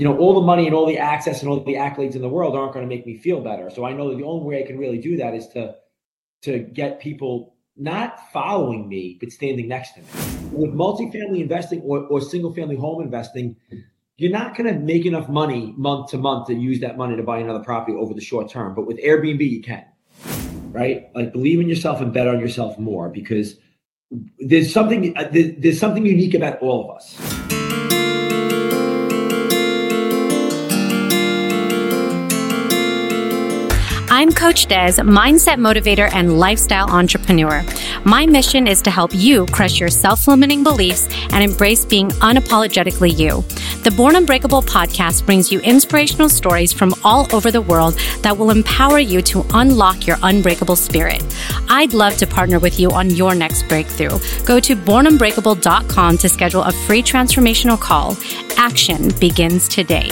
you know, all the money and all the access and all the accolades in the world aren't going to make me feel better. So I know that the only way I can really do that is to to get people not following me, but standing next to me. With multifamily investing or, or single family home investing, you're not going to make enough money month to month to use that money to buy another property over the short term. But with Airbnb, you can, right? Like believe in yourself and bet on yourself more because there's something uh, there's something unique about all of us. I'm Coach Des, mindset motivator and lifestyle entrepreneur. My mission is to help you crush your self limiting beliefs and embrace being unapologetically you. The Born Unbreakable podcast brings you inspirational stories from all over the world that will empower you to unlock your unbreakable spirit. I'd love to partner with you on your next breakthrough. Go to bornunbreakable.com to schedule a free transformational call. Action begins today.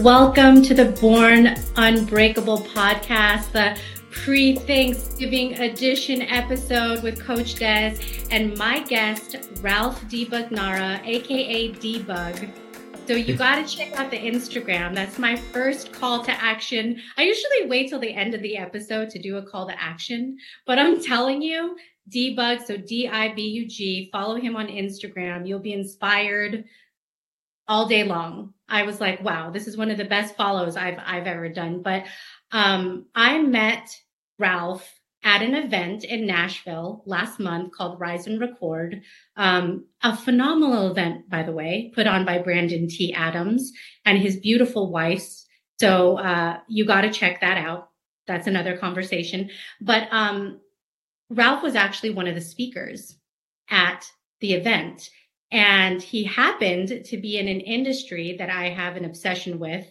Welcome to the Born Unbreakable podcast, the pre Thanksgiving edition episode with Coach Des and my guest, Ralph DiBugnara, aka DiBug. So you got to check out the Instagram. That's my first call to action. I usually wait till the end of the episode to do a call to action, but I'm telling you, DiBug, so D I B U G, follow him on Instagram. You'll be inspired all day long. I was like, wow, this is one of the best follows I've I've ever done. But um, I met Ralph at an event in Nashville last month called Rise and Record. Um, a phenomenal event, by the way, put on by Brandon T. Adams and his beautiful wife. So uh, you got to check that out. That's another conversation. But um, Ralph was actually one of the speakers at the event. And he happened to be in an industry that I have an obsession with,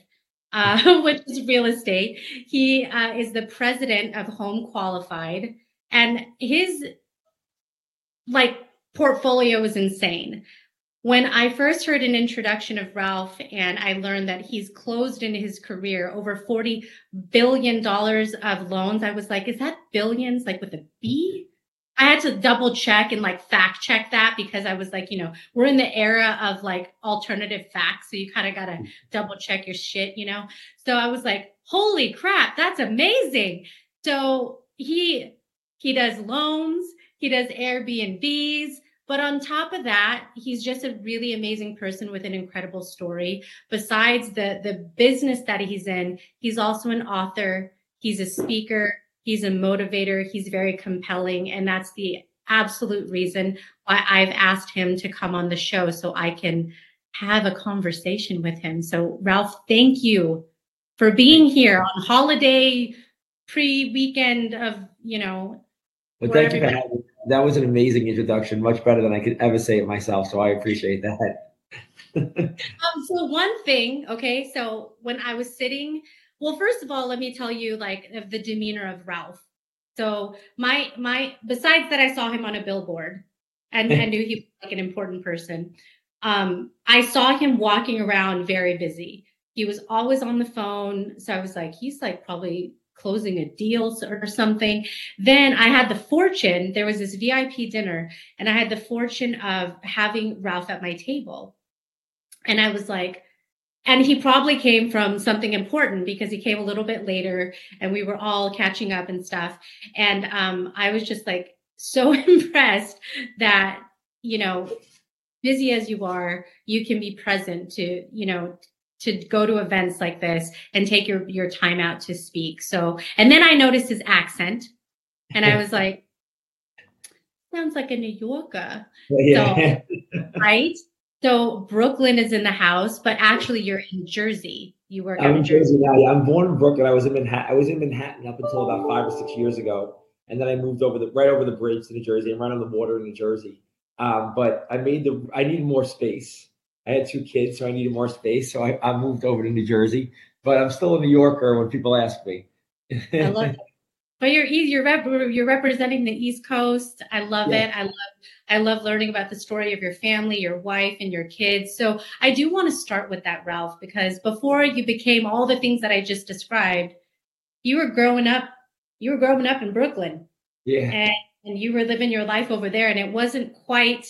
uh, which is real estate. He uh, is the president of Home Qualified, and his like portfolio is insane. When I first heard an introduction of Ralph and I learned that he's closed in his career over $40 billion of loans, I was like, is that billions like with a B? I had to double check and like fact check that because I was like, you know, we're in the era of like alternative facts. So you kind of got to double check your shit, you know? So I was like, holy crap, that's amazing. So he, he does loans, he does Airbnbs, but on top of that, he's just a really amazing person with an incredible story. Besides the, the business that he's in, he's also an author. He's a speaker He's a motivator. He's very compelling. And that's the absolute reason why I've asked him to come on the show so I can have a conversation with him. So, Ralph, thank you for being here on holiday pre weekend of, you know. Well, thank you for having That was an amazing introduction, much better than I could ever say it myself. So, I appreciate that. um, so, one thing, okay, so when I was sitting, well, first of all, let me tell you like of the demeanor of Ralph. So my my besides that I saw him on a billboard and I knew he was like an important person. Um, I saw him walking around very busy. He was always on the phone. So I was like, he's like probably closing a deal or something. Then I had the fortune, there was this VIP dinner, and I had the fortune of having Ralph at my table. And I was like, and he probably came from something important because he came a little bit later and we were all catching up and stuff. And um, i was just like so impressed that you know busy as you are you can be present to you know to go to events like this and take your your time out to speak. So and then i noticed his accent and i was like sounds like a new yorker. Yeah. so, right so Brooklyn is in the house, but actually you're in Jersey. You work I'm in Jersey. Jersey now. Yeah, I'm born in Brooklyn. I was in Manhattan. I was in Manhattan up until about five or six years ago, and then I moved over the right over the bridge to New Jersey and right on the water in New Jersey. Um, but I made the I needed more space. I had two kids, so I needed more space. So I, I moved over to New Jersey. But I'm still a New Yorker when people ask me. I love it. But you're you're rep- you're representing the East Coast. I love yeah. it. I love I love learning about the story of your family, your wife, and your kids. So I do want to start with that, Ralph, because before you became all the things that I just described, you were growing up. You were growing up in Brooklyn. Yeah. And, and you were living your life over there, and it wasn't quite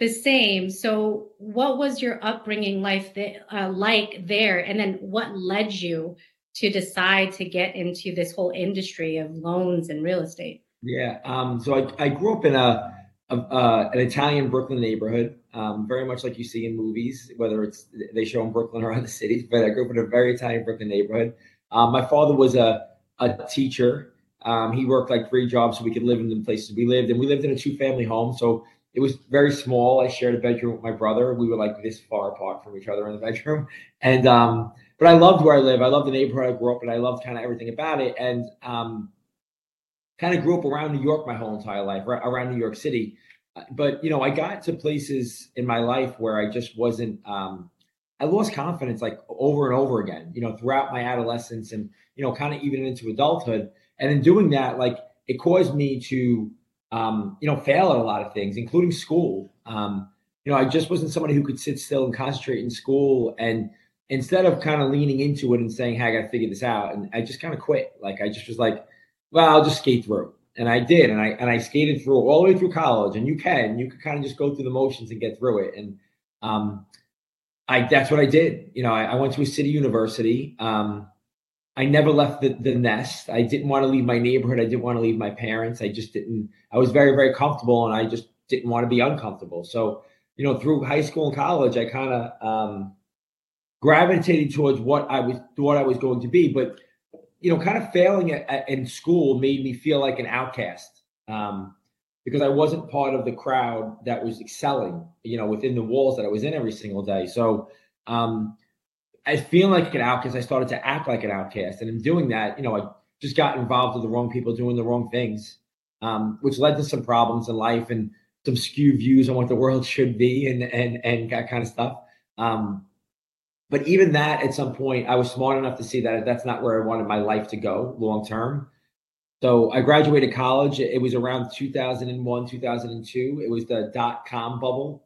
the same. So, what was your upbringing life th- uh, like there? And then what led you to decide to get into this whole industry of loans and real estate? Yeah. Um, so, I, I grew up in a, a an Italian Brooklyn neighborhood, um, very much like you see in movies, whether it's they show in Brooklyn or other cities. But I grew up in a very Italian Brooklyn neighborhood. Um, my father was a, a teacher. Um, he worked like three jobs so we could live in the places we lived. And we lived in a two family home. So it was very small. I shared a bedroom with my brother. We were like this far apart from each other in the bedroom. And, um, but I loved where I live. I loved the neighborhood I grew up in. I loved kind of everything about it. And, um, kind of grew up around New York my whole entire life, around New York City. But, you know, I got to places in my life where I just wasn't, um, I lost confidence like over and over again, you know, throughout my adolescence and, you know, kind of even into adulthood. And in doing that, like it caused me to, um, you know, fail at a lot of things, including school. Um, you know, I just wasn't somebody who could sit still and concentrate in school. And instead of kind of leaning into it and saying, Hey, I got to figure this out. And I just kind of quit. Like I just was like, well, I'll just skate through. And I did. And I, and I skated through all the way through college and you can, you can kind of just go through the motions and get through it. And, um, I that's what I did. You know, I, I went to a city university. Um, I never left the, the nest. I didn't want to leave my neighborhood. I didn't want to leave my parents. I just didn't. I was very very comfortable, and I just didn't want to be uncomfortable. So you know, through high school and college, I kind of um, gravitated towards what I was what I was going to be. But you know, kind of failing at, at, in school made me feel like an outcast. Um, because I wasn't part of the crowd that was excelling, you know, within the walls that I was in every single day. So um, I feel like an outcast. I started to act like an outcast, and in doing that, you know, I just got involved with the wrong people doing the wrong things, um, which led to some problems in life and some skewed views on what the world should be and and and that kind of stuff. Um, but even that, at some point, I was smart enough to see that that's not where I wanted my life to go long term. So I graduated college. It was around 2001, 2002. It was the dot com bubble.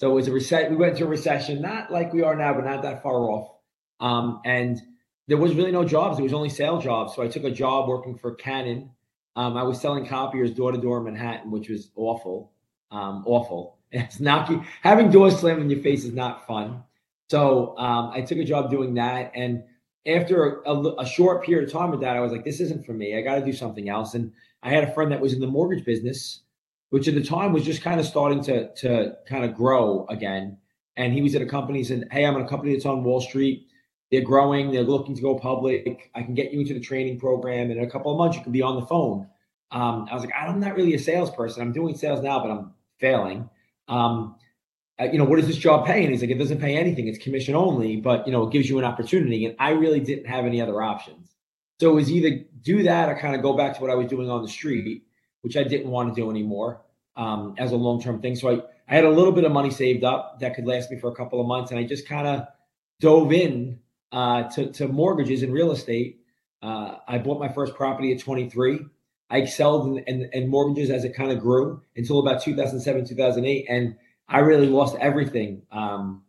So it was a reset. We went through a recession, not like we are now, but not that far off. Um, and there was really no jobs. There was only sales jobs. So I took a job working for Canon. Um, I was selling copiers door to door in Manhattan, which was awful, um, awful. It's not having doors slammed in your face is not fun. So um, I took a job doing that, and after a, a, short period of time with that, I was like, this isn't for me. I got to do something else. And I had a friend that was in the mortgage business, which at the time was just kind of starting to to kind of grow again. And he was at a company and said, Hey, I'm in a company that's on Wall Street. They're growing, they're looking to go public. I can get you into the training program. And in a couple of months, you can be on the phone. Um, I was like, I'm not really a salesperson. I'm doing sales now, but I'm failing. Um, you know, what does this job pay? And he's like, it doesn't pay anything. It's commission only, but you know, it gives you an opportunity. And I really didn't have any other options. So it was either do that or kind of go back to what I was doing on the street, which I didn't want to do anymore um, as a long term thing. So I, I had a little bit of money saved up that could last me for a couple of months. And I just kind of dove in uh, to, to mortgages and real estate. Uh, I bought my first property at 23. I excelled in, in, in mortgages as it kind of grew until about 2007, 2008. And I really lost everything um,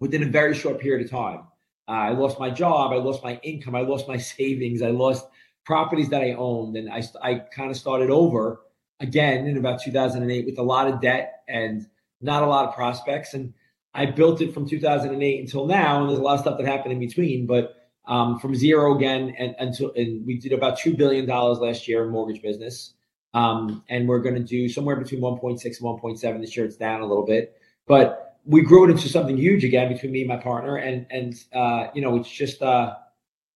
within a very short period of time. Uh, I lost my job, I lost my income, I lost my savings, I lost properties that I owned, and I I kind of started over again in about 2008 with a lot of debt and not a lot of prospects. And I built it from 2008 until now, and there's a lot of stuff that happened in between, but. Um, from zero again, and until and we did about two billion dollars last year in mortgage business. Um, and we're going to do somewhere between 1.6 and 1.7 this year. It's down a little bit, but we grew it into something huge again between me and my partner. And, and, uh, you know, it's just, uh,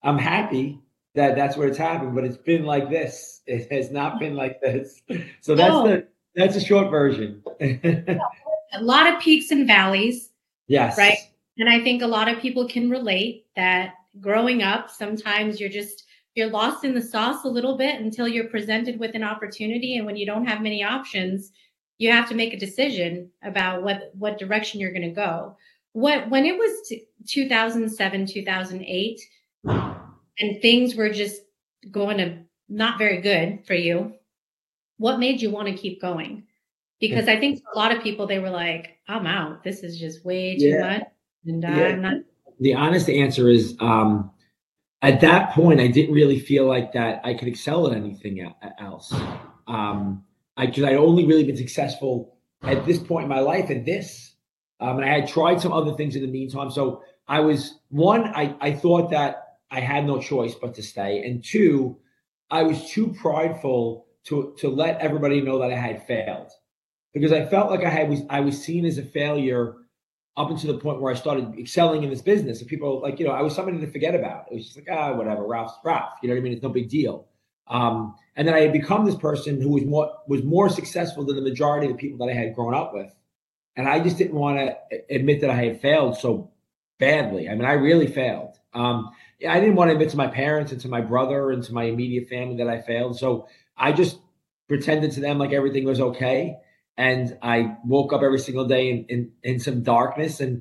I'm happy that that's where it's happened, but it's been like this. It has not been like this. So that's oh. the, that's a short version. a lot of peaks and valleys. Yes. Right. And I think a lot of people can relate that growing up, sometimes you're just, you're lost in the sauce a little bit until you're presented with an opportunity and when you don't have many options you have to make a decision about what what direction you're going to go what when it was 2007 2008 and things were just going to not very good for you what made you want to keep going because i think a lot of people they were like i'm out this is just way too yeah. much and uh, yeah. i'm not the honest answer is um at that point, I didn't really feel like that I could excel at anything else. Um, I because I'd only really been successful at this point in my life and this. Um, and I had tried some other things in the meantime. So I was one, I, I thought that I had no choice but to stay. And two, I was too prideful to to let everybody know that I had failed. Because I felt like I had was I was seen as a failure up until the point where I started excelling in this business. And people like, you know, I was somebody to forget about. It was just like, ah, whatever, Ralph's Ralph. You know what I mean? It's no big deal. Um, and then I had become this person who was more was more successful than the majority of the people that I had grown up with. And I just didn't want to admit that I had failed so badly. I mean, I really failed. Um, I didn't want to admit to my parents and to my brother and to my immediate family that I failed. So I just pretended to them like everything was okay. And I woke up every single day in, in, in some darkness and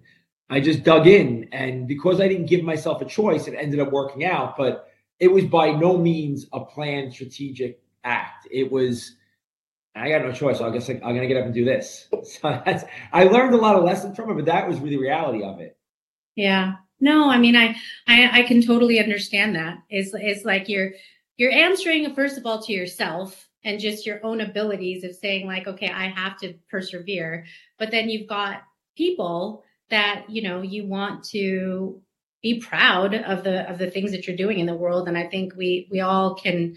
I just dug in. And because I didn't give myself a choice, it ended up working out. But it was by no means a planned strategic act. It was, I got no choice. So I guess I'm going to get up and do this. So that's, I learned a lot of lessons from it, but that was really the reality of it. Yeah. No, I mean, I, I, I can totally understand that. It's, it's like you're, you're answering first of all to yourself and just your own abilities of saying like, okay, I have to persevere. But then you've got people that, you know, you want to be proud of the, of the things that you're doing in the world. And I think we, we all can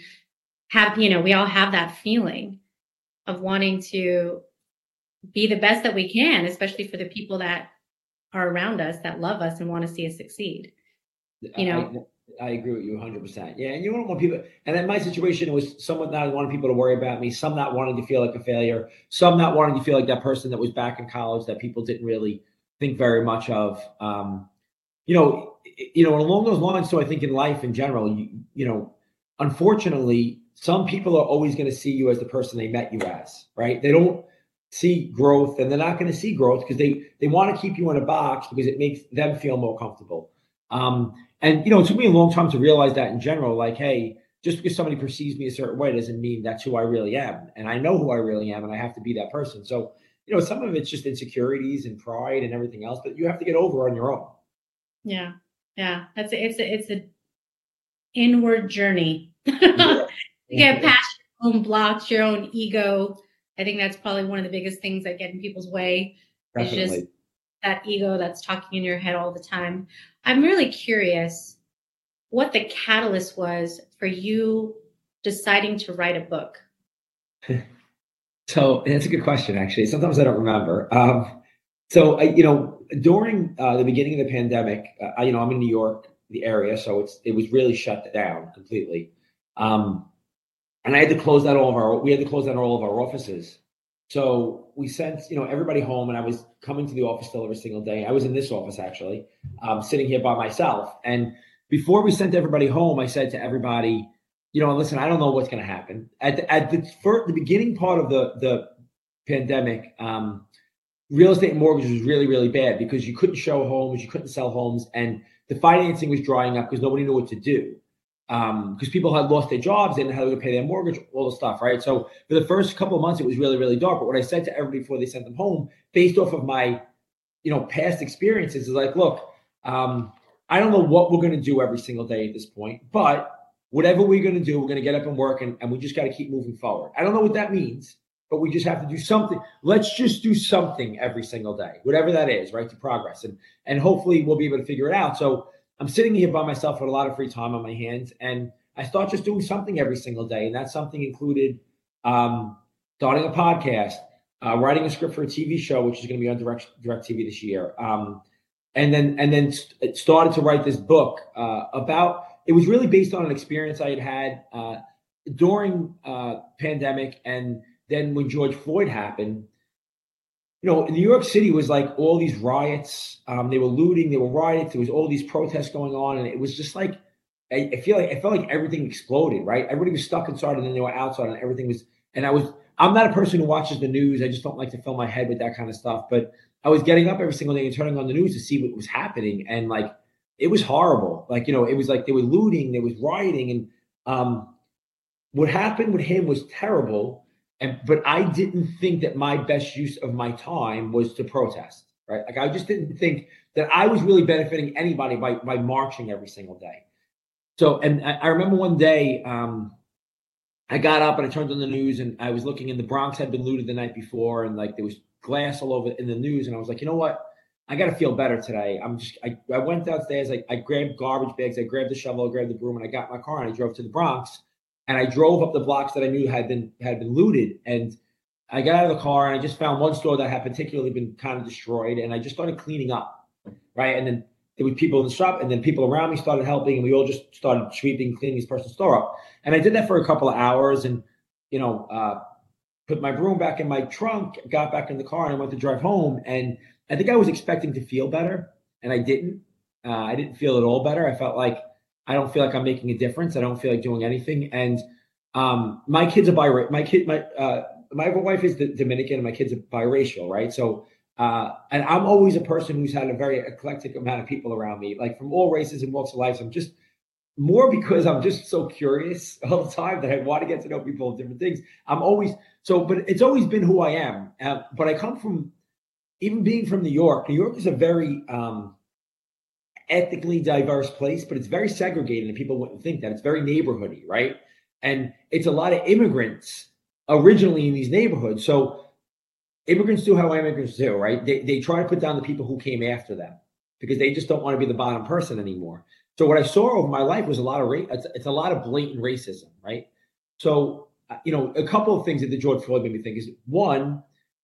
have, you know, we all have that feeling of wanting to be the best that we can, especially for the people that are around us that love us and want to see us succeed. You know, I, agree with you 100%. Yeah. And you don't want people, and in my situation, it was someone not wanting people to worry about me, some not wanting to feel like a failure, some not wanting to feel like that person that was back in college that people didn't really think very much of. Um, you know, you know, along those lines, so I think in life in general, you, you know, unfortunately, some people are always going to see you as the person they met you as, right? They don't, see growth and they're not going to see growth because they they want to keep you in a box because it makes them feel more comfortable um, and you know it took me a long time to realize that in general like hey just because somebody perceives me a certain way doesn't mean that's who i really am. And i know who i really am and i have to be that person. So you know some of it's just insecurities and pride and everything else but you have to get over on your own. Yeah. Yeah. That's a, it's a it's a inward journey. Yeah. to get past your own blocks your own ego. I think that's probably one of the biggest things that get in people's way Definitely. is just that ego that's talking in your head all the time. I'm really curious what the catalyst was for you deciding to write a book. so that's a good question, actually. Sometimes I don't remember. Um, so I, you know, during uh, the beginning of the pandemic, uh, you know, I'm in New York, the area, so it's it was really shut down completely. Um, and I had to close down all of our we had to close down all of our offices. So we sent you know everybody home, and I was coming to the office still every single day. I was in this office actually, um, sitting here by myself. And before we sent everybody home, I said to everybody, you know, listen, I don't know what's going to happen at the, at the first, the beginning part of the the pandemic. Um, real estate mortgage was really really bad because you couldn't show homes, you couldn't sell homes, and the financing was drying up because nobody knew what to do because um, people had lost their jobs, they didn't know how to pay their mortgage, all the stuff, right? So for the first couple of months, it was really, really dark. But what I said to everybody before they sent them home, based off of my, you know, past experiences, is like, look, um, I don't know what we're going to do every single day at this point, but whatever we're going to do, we're going to get up and work, and, and we just got to keep moving forward. I don't know what that means, but we just have to do something. Let's just do something every single day, whatever that is, right, to progress, and and hopefully we'll be able to figure it out. So I'm sitting here by myself with a lot of free time on my hands, and I start just doing something every single day. And that something included um, starting a podcast, uh, writing a script for a TV show, which is going to be on Direct Direct TV this year, um, and then and then st- started to write this book uh, about. It was really based on an experience I had had uh, during uh, pandemic, and then when George Floyd happened you know, New York City was like all these riots. Um, they were looting, they were riots. There was all these protests going on, and it was just like I, I feel like I felt like everything exploded. Right, everybody was stuck inside, and then they were outside, and everything was. And I was. I'm not a person who watches the news. I just don't like to fill my head with that kind of stuff. But I was getting up every single day and turning on the news to see what was happening, and like it was horrible. Like you know, it was like they were looting, there was rioting, and um, what happened with him was terrible and but I didn't think that my best use of my time was to protest, right? Like I just didn't think that I was really benefiting anybody by by marching every single day. So, and I, I remember one day, um, I got up and I turned on the news and I was looking, and the Bronx had been looted the night before, and like there was glass all over in the news, and I was like, you know what? I got to feel better today. I'm just, I, I went downstairs, I, I grabbed garbage bags, I grabbed the shovel, I grabbed the broom, and I got my car and I drove to the Bronx. And I drove up the blocks that I knew had been had been looted. And I got out of the car and I just found one store that had particularly been kind of destroyed. And I just started cleaning up. Right. And then there were people in the shop, and then people around me started helping, and we all just started sweeping, cleaning this person's store up. And I did that for a couple of hours, and you know, uh, put my broom back in my trunk, got back in the car, and I went to drive home. And I think I was expecting to feel better, and I didn't. Uh, I didn't feel at all better. I felt like I don't feel like I'm making a difference. I don't feel like doing anything. And um, my kids are biracial. My kid, my uh, my wife is Dominican, and my kids are biracial, right? So, uh, and I'm always a person who's had a very eclectic amount of people around me, like from all races and walks of life. So I'm just more because I'm just so curious all the time that I want to get to know people and different things. I'm always so, but it's always been who I am. Uh, but I come from, even being from New York. New York is a very um, ethnically diverse place, but it's very segregated, and people wouldn't think that. It's very neighborhoody, right? And it's a lot of immigrants originally in these neighborhoods. So immigrants do how immigrants do, right? They, they try to put down the people who came after them because they just don't want to be the bottom person anymore. So what I saw over my life was a lot of race. It's, it's, a lot of blatant racism, right? So uh, you know, a couple of things that the George Floyd made me think is one,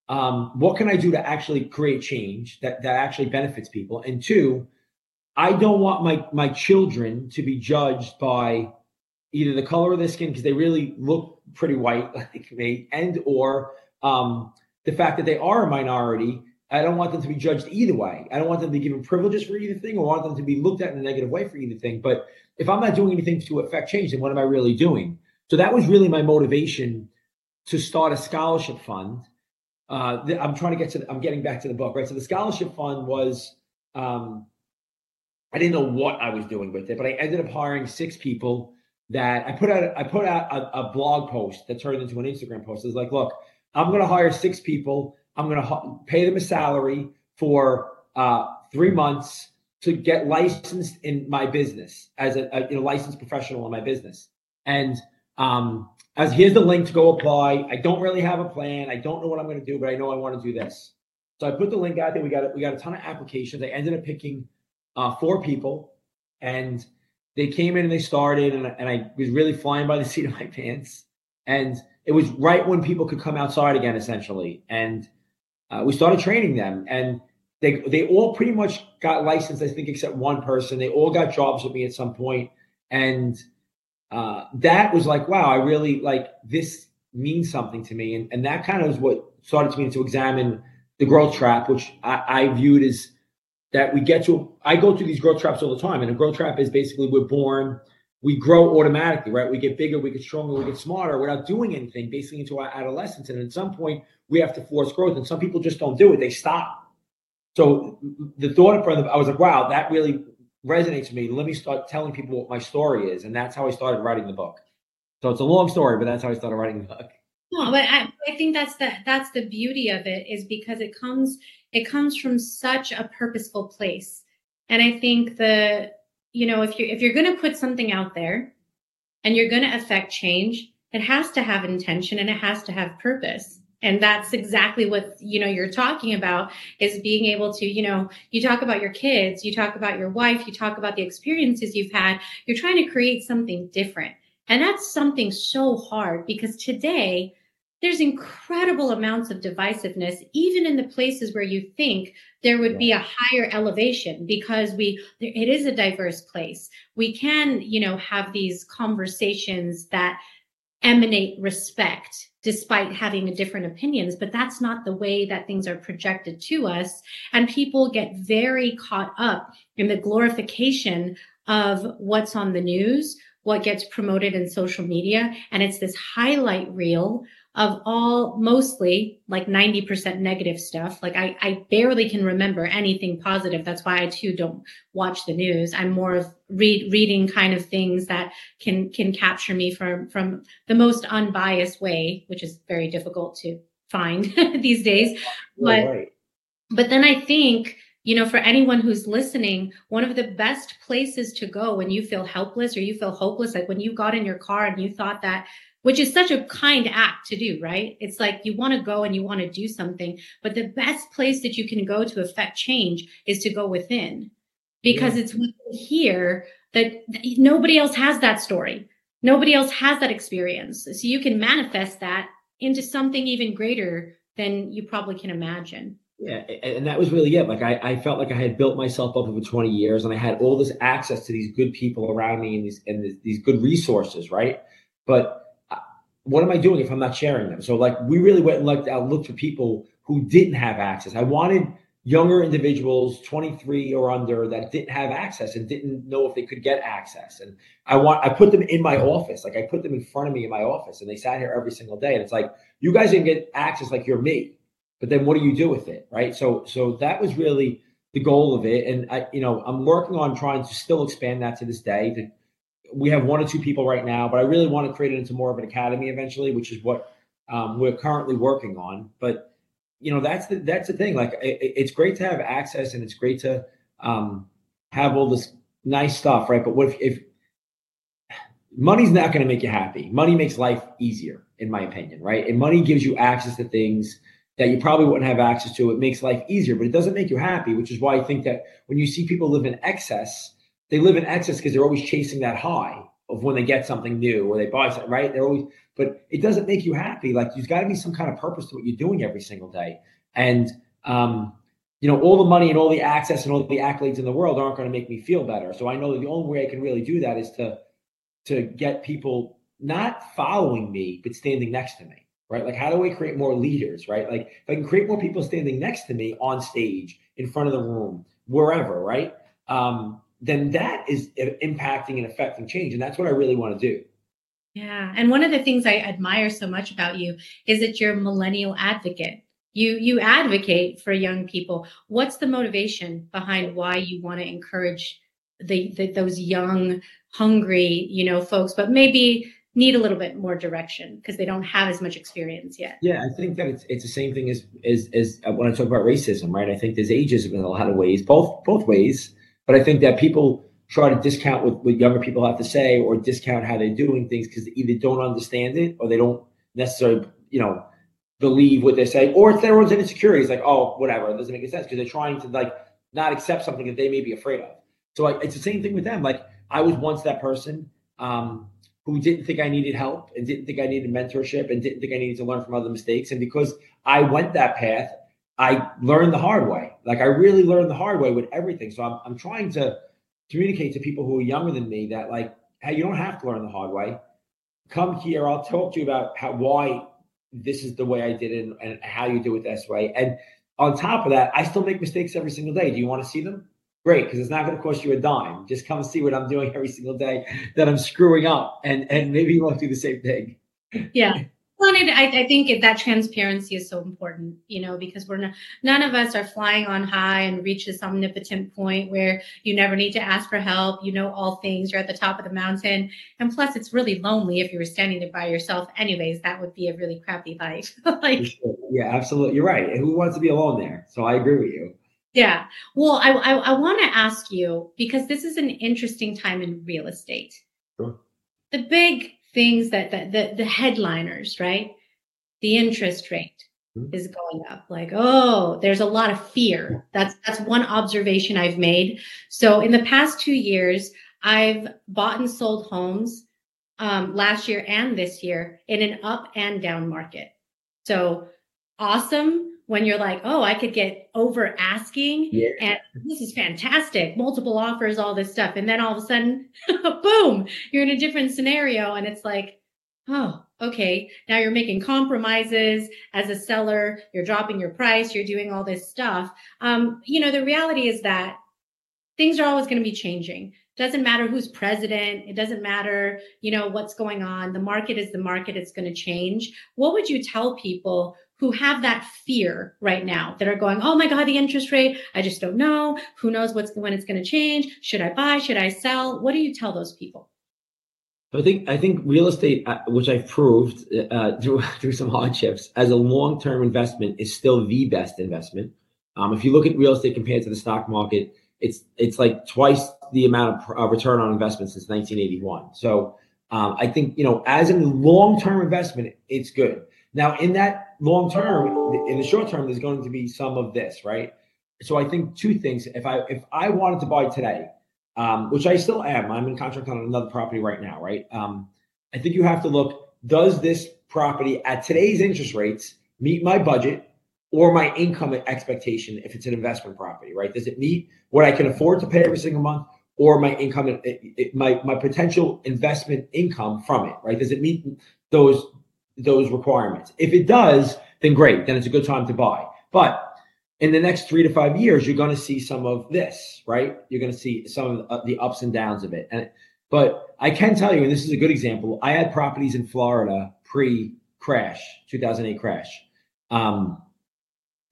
um, what can I do to actually create change that that actually benefits people? And two, I don't want my my children to be judged by either the color of their skin because they really look pretty white like me, and or um, the fact that they are a minority. I don't want them to be judged either way. I don't want them to be given privileges for either thing, or want them to be looked at in a negative way for either thing. But if I'm not doing anything to affect change, then what am I really doing? So that was really my motivation to start a scholarship fund. Uh, I'm trying to get to. The, I'm getting back to the book, right? So the scholarship fund was. Um, I didn't know what I was doing with it, but I ended up hiring six people that I put out I put out a, a blog post that turned into an Instagram post. It's like, look, I'm going to hire six people. I'm going to ha- pay them a salary for uh, three months to get licensed in my business as a, a you know, licensed professional in my business. And um, as here's the link to go apply. I don't really have a plan. I don't know what I'm going to do, but I know I want to do this. So I put the link out there. We got we got a ton of applications. I ended up picking uh, four people, and they came in and they started, and, and I was really flying by the seat of my pants. And it was right when people could come outside again, essentially. And uh, we started training them, and they they all pretty much got licensed. I think except one person. They all got jobs with me at some point, and uh, that was like, wow, I really like this means something to me, and and that kind of is what started to me to examine the growth trap, which I, I viewed as that we get to i go through these growth traps all the time and a growth trap is basically we're born we grow automatically right? We get bigger we get stronger we get smarter without doing anything basically into our adolescence. And at some point we have to force growth and some people just don't do it. They stop. So the thought in front of i was like wow that really resonates with me. Let me start telling people what my story is. And that's how i started writing the book. So it's a long story but that's how i started writing the book no, but I, I think that's the that's the beauty of it is because it comes it comes from such a purposeful place. And I think the you know if you're if you're going to put something out there and you're going to affect change, it has to have intention and it has to have purpose. And that's exactly what you know you're talking about is being able to you know you talk about your kids, you talk about your wife, you talk about the experiences you've had. You're trying to create something different. And that's something so hard because today there's incredible amounts of divisiveness, even in the places where you think there would yeah. be a higher elevation because we, it is a diverse place. We can, you know, have these conversations that emanate respect despite having a different opinions, but that's not the way that things are projected to us. And people get very caught up in the glorification of what's on the news, what gets promoted in social media. And it's this highlight reel of all mostly like 90% negative stuff. Like I, I barely can remember anything positive. That's why I too don't watch the news. I'm more of read reading kind of things that can can capture me from from the most unbiased way, which is very difficult to find these days. But right. but then I think you know, for anyone who's listening, one of the best places to go when you feel helpless or you feel hopeless, like when you got in your car and you thought that which is such a kind act to do, right? It's like you want to go and you want to do something, but the best place that you can go to affect change is to go within because yeah. it's here that nobody else has that story. Nobody else has that experience. So you can manifest that into something even greater than you probably can imagine. Yeah, and that was really it. Like I, I felt like I had built myself up over 20 years, and I had all this access to these good people around me and these and these good resources, right? But what am I doing if I'm not sharing them? So like we really went and looked out, looked for people who didn't have access. I wanted younger individuals, 23 or under, that didn't have access and didn't know if they could get access. And I want I put them in my office, like I put them in front of me in my office, and they sat here every single day. And it's like you guys didn't get access like you're me but then what do you do with it right so so that was really the goal of it and i you know i'm working on trying to still expand that to this day we have one or two people right now but i really want to create it into more of an academy eventually which is what um, we're currently working on. But you know that's the that's the thing. Like it, it's great to have access and it's great to um, have all this nice stuff right? But what if, if money's not going to make you happy. Money makes life easier in my opinion right? And money gives you access to things that you probably wouldn't have access to. It makes life easier, but it doesn't make you happy, which is why I think that when you see people live in excess, they live in excess because they're always chasing that high of when they get something new or they buy something, right? They're always, but it doesn't make you happy. Like there's got to be some kind of purpose to what you're doing every single day. And, um, you know, all the money and all the access and all the accolades in the world aren't going to make me feel better. So I know that the only way I can really do that is to, to get people not following me, but standing next to me right? Like, how do I create more leaders, right? Like, if I can create more people standing next to me on stage, in front of the room, wherever, right? Um, then that is impacting and affecting change. And that's what I really want to do. Yeah. And one of the things I admire so much about you is that you're a millennial advocate. You you advocate for young people. What's the motivation behind why you want to encourage the, the those young, hungry, you know, folks, but maybe need a little bit more direction because they don't have as much experience yet. Yeah, I think that it's it's the same thing as as as uh, when I talk about racism, right? I think there's ageism in a lot of ways, both both ways. But I think that people try to discount what, what younger people have to say or discount how they're doing things because they either don't understand it or they don't necessarily, you know, believe what they say, or it's their own insecurities, like, oh, whatever, it doesn't make any sense because they're trying to like not accept something that they may be afraid of. So like, it's the same thing with them. Like I was once that person. Um, who didn't think I needed help and didn't think I needed mentorship and didn't think I needed to learn from other mistakes. And because I went that path, I learned the hard way. Like I really learned the hard way with everything. So I'm, I'm trying to communicate to people who are younger than me that like, hey, you don't have to learn the hard way. Come here. I'll talk to you about how why this is the way I did it and, and how you do it this way. And on top of that, I still make mistakes every single day. Do you want to see them? great because it's not going to cost you a dime. Just come see what I'm doing every single day that I'm screwing up, and and maybe you won't do the same thing. Yeah. And I, I think that transparency is so important, you know, because we're not, none of us are flying on high and reach this omnipotent point where you never need to ask for help. You know all things. You're at the top of the mountain, and plus, it's really lonely if you were standing there by yourself. Anyways, that would be a really crappy life. like, yeah, absolutely, you're right. Who wants to be alone there? So I agree with you. Yeah. Well, I, I, I want to ask you because this is an interesting time in real estate. Sure. The big things that, that the, the headliners, right? The interest rate mm-hmm. is going up. Like, oh, there's a lot of fear. That's that's one observation I've made. So in the past two years, I've bought and sold homes um, last year and this year in an up and down market. So awesome when you're like, oh, I could get over asking yeah. and this is fantastic, multiple offers, all this stuff. And then all of a sudden, boom, you're in a different scenario. And it's like, oh, okay. Now you're making compromises as a seller, you're dropping your price, you're doing all this stuff. Um, you know, the reality is that things are always going to be changing. Doesn't matter who's president. It doesn't matter, you know, what's going on. The market is the market. It's going to change. What would you tell people who have that fear right now that are going, Oh my God, the interest rate. I just don't know. Who knows what's when it's going to change? Should I buy? Should I sell? What do you tell those people? I think I think real estate, uh, which I've proved uh, through through some hardships, as a long term investment, is still the best investment. Um, if you look at real estate compared to the stock market, it's it's like twice the amount of uh, return on investment since 1981. So Um, I think you know, as a long-term investment, it's good. Now, in that long term, in the short term, there's going to be some of this, right? So I think two things. If I if I wanted to buy today, um, which I still am, I'm in contract on another property right now, right? Um, I think you have to look: Does this property at today's interest rates meet my budget or my income expectation? If it's an investment property, right? Does it meet what I can afford to pay every single month? or my income, it, it, my my potential investment income from it, right? Does it meet those those requirements? If it does, then great, then it's a good time to buy. But in the next three to five years, you're going to see some of this, right? You're going to see some of the ups and downs of it. And but I can tell you, and this is a good example. I had properties in Florida pre-crash, 2008 crash. Um,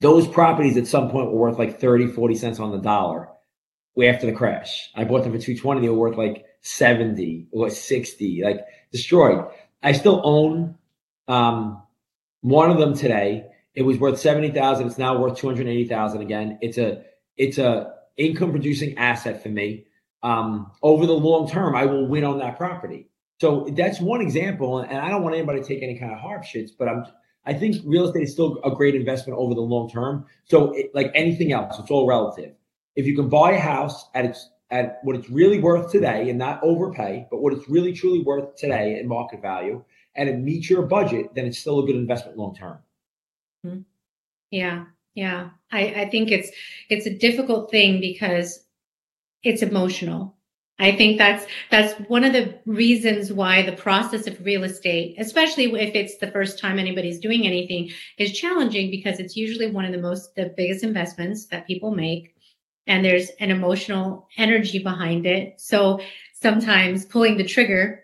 those properties at some point were worth like 30, 40 cents on the dollar after the crash. I bought them for 220. They were worth like 70 or 60, like destroyed. I still own um, one of them today. It was worth 70,000. It's now worth 280,000 again. It's a it's a income producing asset for me. Um, over the long term, I will win on that property. So that's one example. And I don't want anybody to take any kind of harp shits, but I'm I think real estate is still a great investment over the long term. So it, like anything else, it's all relative if you can buy a house at its at what it's really worth today and not overpay, but what it's really truly worth today in market value, and it meets your budget, then it's still a good investment long term. Mm-hmm. Yeah, yeah. I, I think it's it's a difficult thing because it's emotional. I think that's that's one of the reasons why the process of real estate, especially if it's the first time anybody's doing anything, is challenging because it's usually one of the most the biggest investments that people make and there's an emotional energy behind it. So sometimes pulling the trigger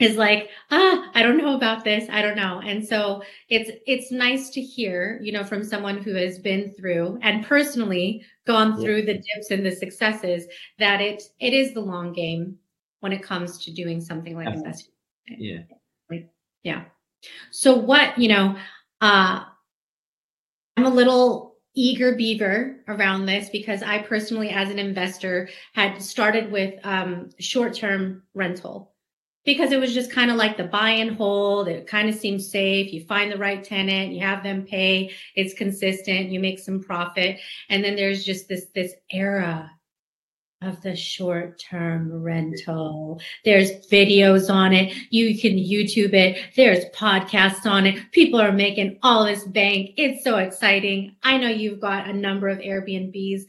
is like, ah, I don't know about this. I don't know. And so it's, it's nice to hear, you know, from someone who has been through and personally gone through yeah. the dips and the successes that it, it is the long game when it comes to doing something like this. Yeah. Yeah. So what, you know, uh, I'm a little eager beaver around this because I personally, as an investor, had started with um, short term rental because it was just kind of like the buy and hold. It kind of seems safe. You find the right tenant, you have them pay, it's consistent, you make some profit. And then there's just this, this era of the short term rental. There's videos on it. You can YouTube it. There's podcasts on it. People are making all this bank. It's so exciting. I know you've got a number of Airbnbs.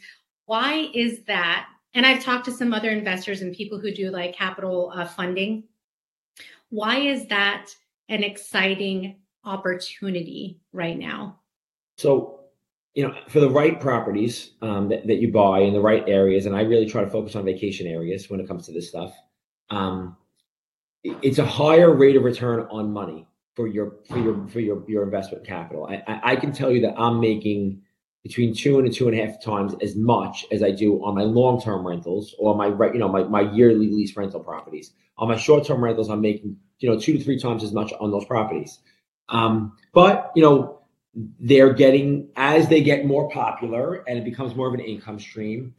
Why is that? And I've talked to some other investors and people who do like capital uh, funding. Why is that an exciting opportunity right now? So you know, for the right properties um, that, that you buy in the right areas, and I really try to focus on vacation areas when it comes to this stuff. Um, it's a higher rate of return on money for your for your for your your investment capital. I, I, I can tell you that I'm making between two and two and a half times as much as I do on my long term rentals or my you know my, my yearly lease rental properties. On my short term rentals, I'm making you know two to three times as much on those properties. Um, but you know they're getting as they get more popular and it becomes more of an income stream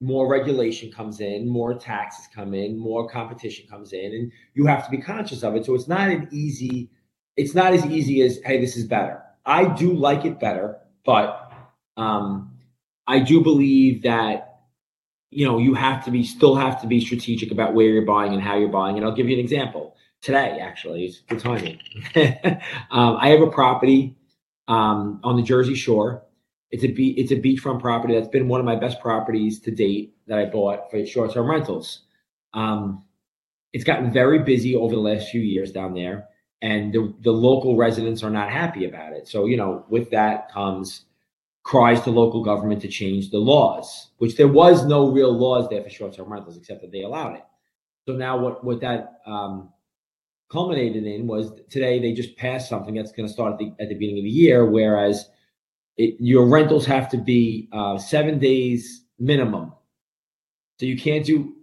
more regulation comes in more taxes come in more competition comes in and you have to be conscious of it so it's not an easy it's not as easy as hey this is better i do like it better but um i do believe that you know you have to be still have to be strategic about where you're buying and how you're buying and i'll give you an example today actually it's good timing um, i have a property um, on the Jersey Shore. It's a be- it's a beachfront property that's been one of my best properties to date that I bought for short term rentals. Um, it's gotten very busy over the last few years down there, and the, the local residents are not happy about it. So you know, with that comes cries to local government to change the laws, which there was no real laws there for short term rentals except that they allowed it. So now what what that um, culminated in was today they just passed something that's going to start at the, at the beginning of the year, whereas it, your rentals have to be uh, seven days minimum. So you can't do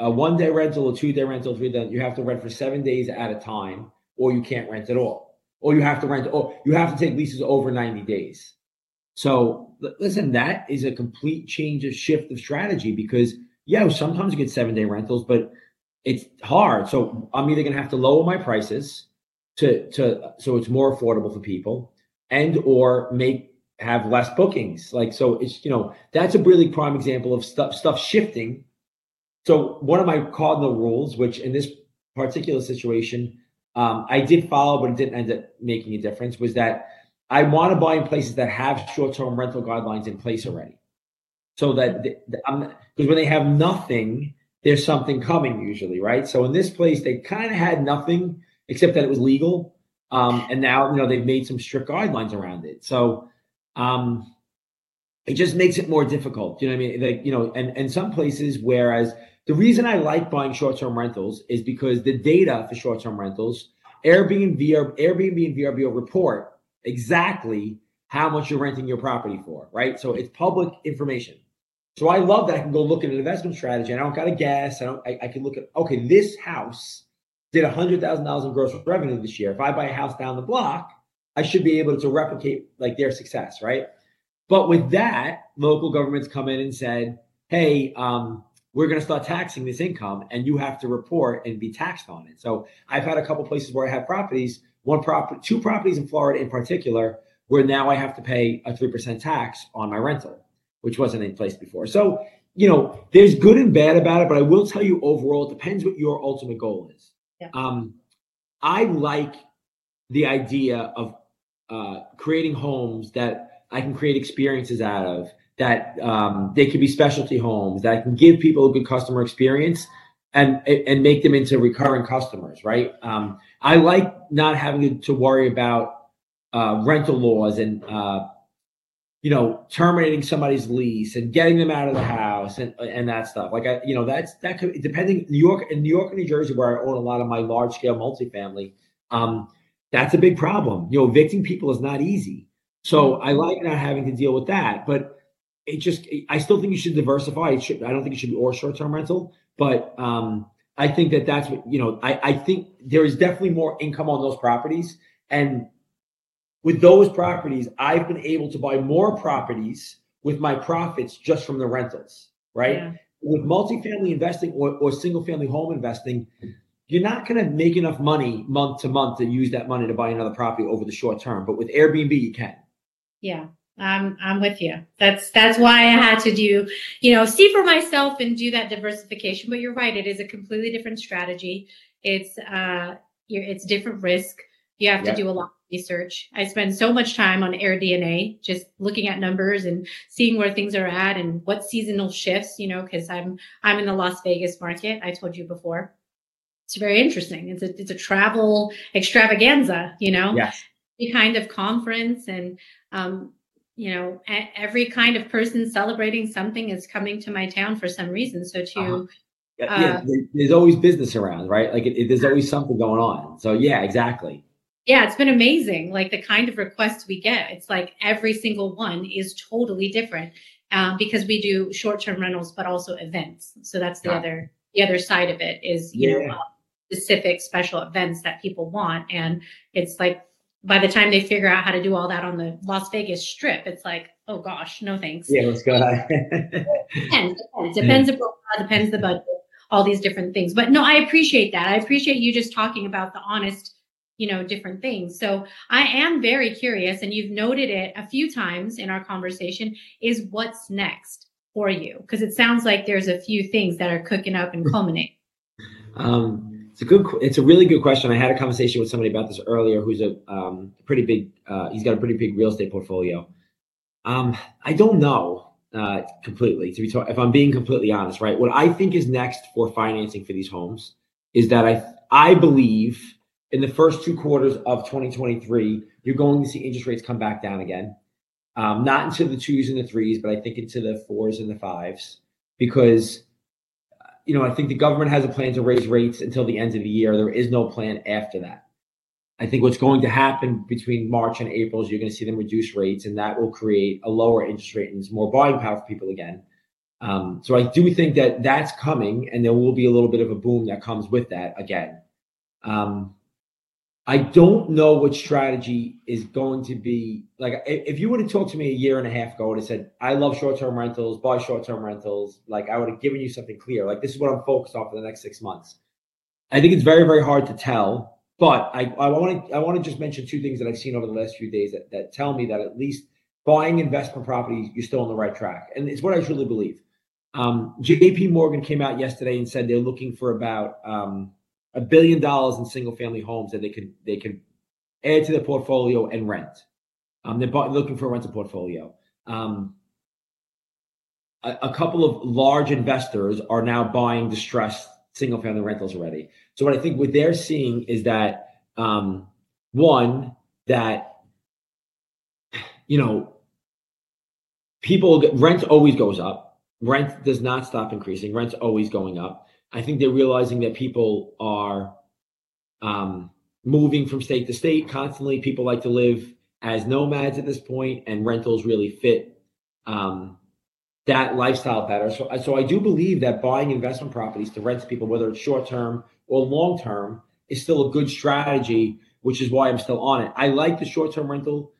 a one day rental, a two day rental, three day. You have to rent for seven days at a time, or you can't rent at all. Or you have to rent, or you have to take leases over 90 days. So listen, that is a complete change of shift of strategy because yeah, sometimes you get seven day rentals, but it's hard. So I'm either going to have to lower my prices to to so it's more affordable for people, and or make have less bookings. Like so, it's you know that's a really prime example of stuff stuff shifting. So one of my cardinal rules, which in this particular situation um, I did follow, but it didn't end up making a difference, was that I want to buy in places that have short term rental guidelines in place already. So that because when they have nothing, there's something coming usually, right? So in this place, they kind of had nothing except that it was legal. Um, and now, you know, they've made some strict guidelines around it. So um, it just makes it more difficult. You know what I mean? Like, you know, and, and some places, whereas the reason I like buying short-term rentals is because the data for short-term rentals, Airbnb, Airbnb and VRBO report exactly how much you're renting your property for, right? So it's public information. So I love that I can go look at an investment strategy. I don't got to guess. I don't. I, I, can look at okay, this house did hundred thousand dollars in gross revenue this year. If I buy a house down the block, I should be able to replicate like their success, right? But with that, local governments come in and said, "Hey, um, we're going to start taxing this income, and you have to report and be taxed on it." So I've had a couple places where I have properties, one property, two properties in Florida in particular, where now I have to pay a three percent tax on my rental which wasn't in place before. So, you know, there's good and bad about it, but I will tell you overall, it depends what your ultimate goal is. Yeah. Um, I like the idea of uh, creating homes that I can create experiences out of, that um, they can be specialty homes, that I can give people a good customer experience and and make them into recurring customers, right? Um, I like not having to worry about uh, rental laws and uh, you know, terminating somebody's lease and getting them out of the house and and that stuff. Like I, you know, that's that could depending New York in New York and New Jersey, where I own a lot of my large scale multifamily. Um, that's a big problem. You know, evicting people is not easy. So I like not having to deal with that. But it just, I still think you should diversify. It should, I don't think it should be or short term rental, but um, I think that that's what you know. I I think there is definitely more income on those properties and with those properties, I've been able to buy more properties with my profits just from the rentals, right? Yeah. With multifamily investing or, or single family home investing, you're not going to make enough money month to month to use that money to buy another property over the short term. But with Airbnb, you can. Yeah. I'm I'm with you. That's that's why I had to do, you know, see for myself and do that diversification. But you're right, it is a completely different strategy. It's uh it's different risk. You have to do a lot of research. I spend so much time on AirDNA, just looking at numbers and seeing where things are at and what seasonal shifts, you know, because I'm I'm in the Las Vegas market. I told you before. It's very interesting. It's a it's a travel extravaganza, you know. Yes. Kind of conference and um, you know, every kind of person celebrating something is coming to my town for some reason. So to uh-huh. yeah, yeah uh, there's always business around, right? Like it, it, there's always something going on. So yeah, exactly. Yeah, it's been amazing. Like the kind of requests we get, it's like every single one is totally different um, because we do short-term rentals, but also events. So that's the yeah. other the other side of it is you yeah. know uh, specific special events that people want, and it's like by the time they figure out how to do all that on the Las Vegas Strip, it's like, oh gosh, no thanks. Yeah, let's go. Ahead. Depends. It depends. the depends the budget. All these different things, but no, I appreciate that. I appreciate you just talking about the honest you know different things so i am very curious and you've noted it a few times in our conversation is what's next for you because it sounds like there's a few things that are cooking up and culminating um, it's a good it's a really good question. I had a conversation with somebody about this earlier who's a um, pretty big uh, he's got a pretty big real estate portfolio. Um, i don't know uh, completely to be told, if i'm being completely honest right? What i think is next for financing for these homes is that i i believe in the first two quarters of 2023, you're going to see interest rates come back down again. Um, not into the twos and the threes, but I think into the fours and the fives because, you know, I think the government has a plan to raise rates until the end of the year. There is no plan after that. I think what's going to happen between March and April is you're going to see them reduce rates, and that will create a lower interest rate and more buying power for people again. Um, so I do think that that's coming, and there will be a little bit of a boom that comes with that again. Um, I don't know what strategy is going to be like. If you would have talked to me a year and a half ago, have said, I love short term rentals, buy short term rentals. Like, I would have given you something clear. Like, this is what I'm focused on for the next six months. I think it's very, very hard to tell. But I, I want to I want to just mention two things that I've seen over the last few days that, that tell me that at least buying investment properties, you're still on the right track. And it's what I truly believe. Um, JP Morgan came out yesterday and said they're looking for about um, a billion dollars in single family homes that they can they can add to their portfolio and rent. Um, they're looking for a rental portfolio. Um, a, a, couple of large investors are now buying distressed single family rentals already. So what I think what they're seeing is that um, one that you know people rent always goes up. Rent does not stop increasing. Rent's always going up. I think they're realizing that people are um, moving from state to state constantly. People like to live as nomads at this point, and rentals really fit um, that lifestyle better. So, so I do believe that buying investment properties to rent to people, whether it's short term or long term, is still a good strategy. Which is why I'm still on it. I like the short term rental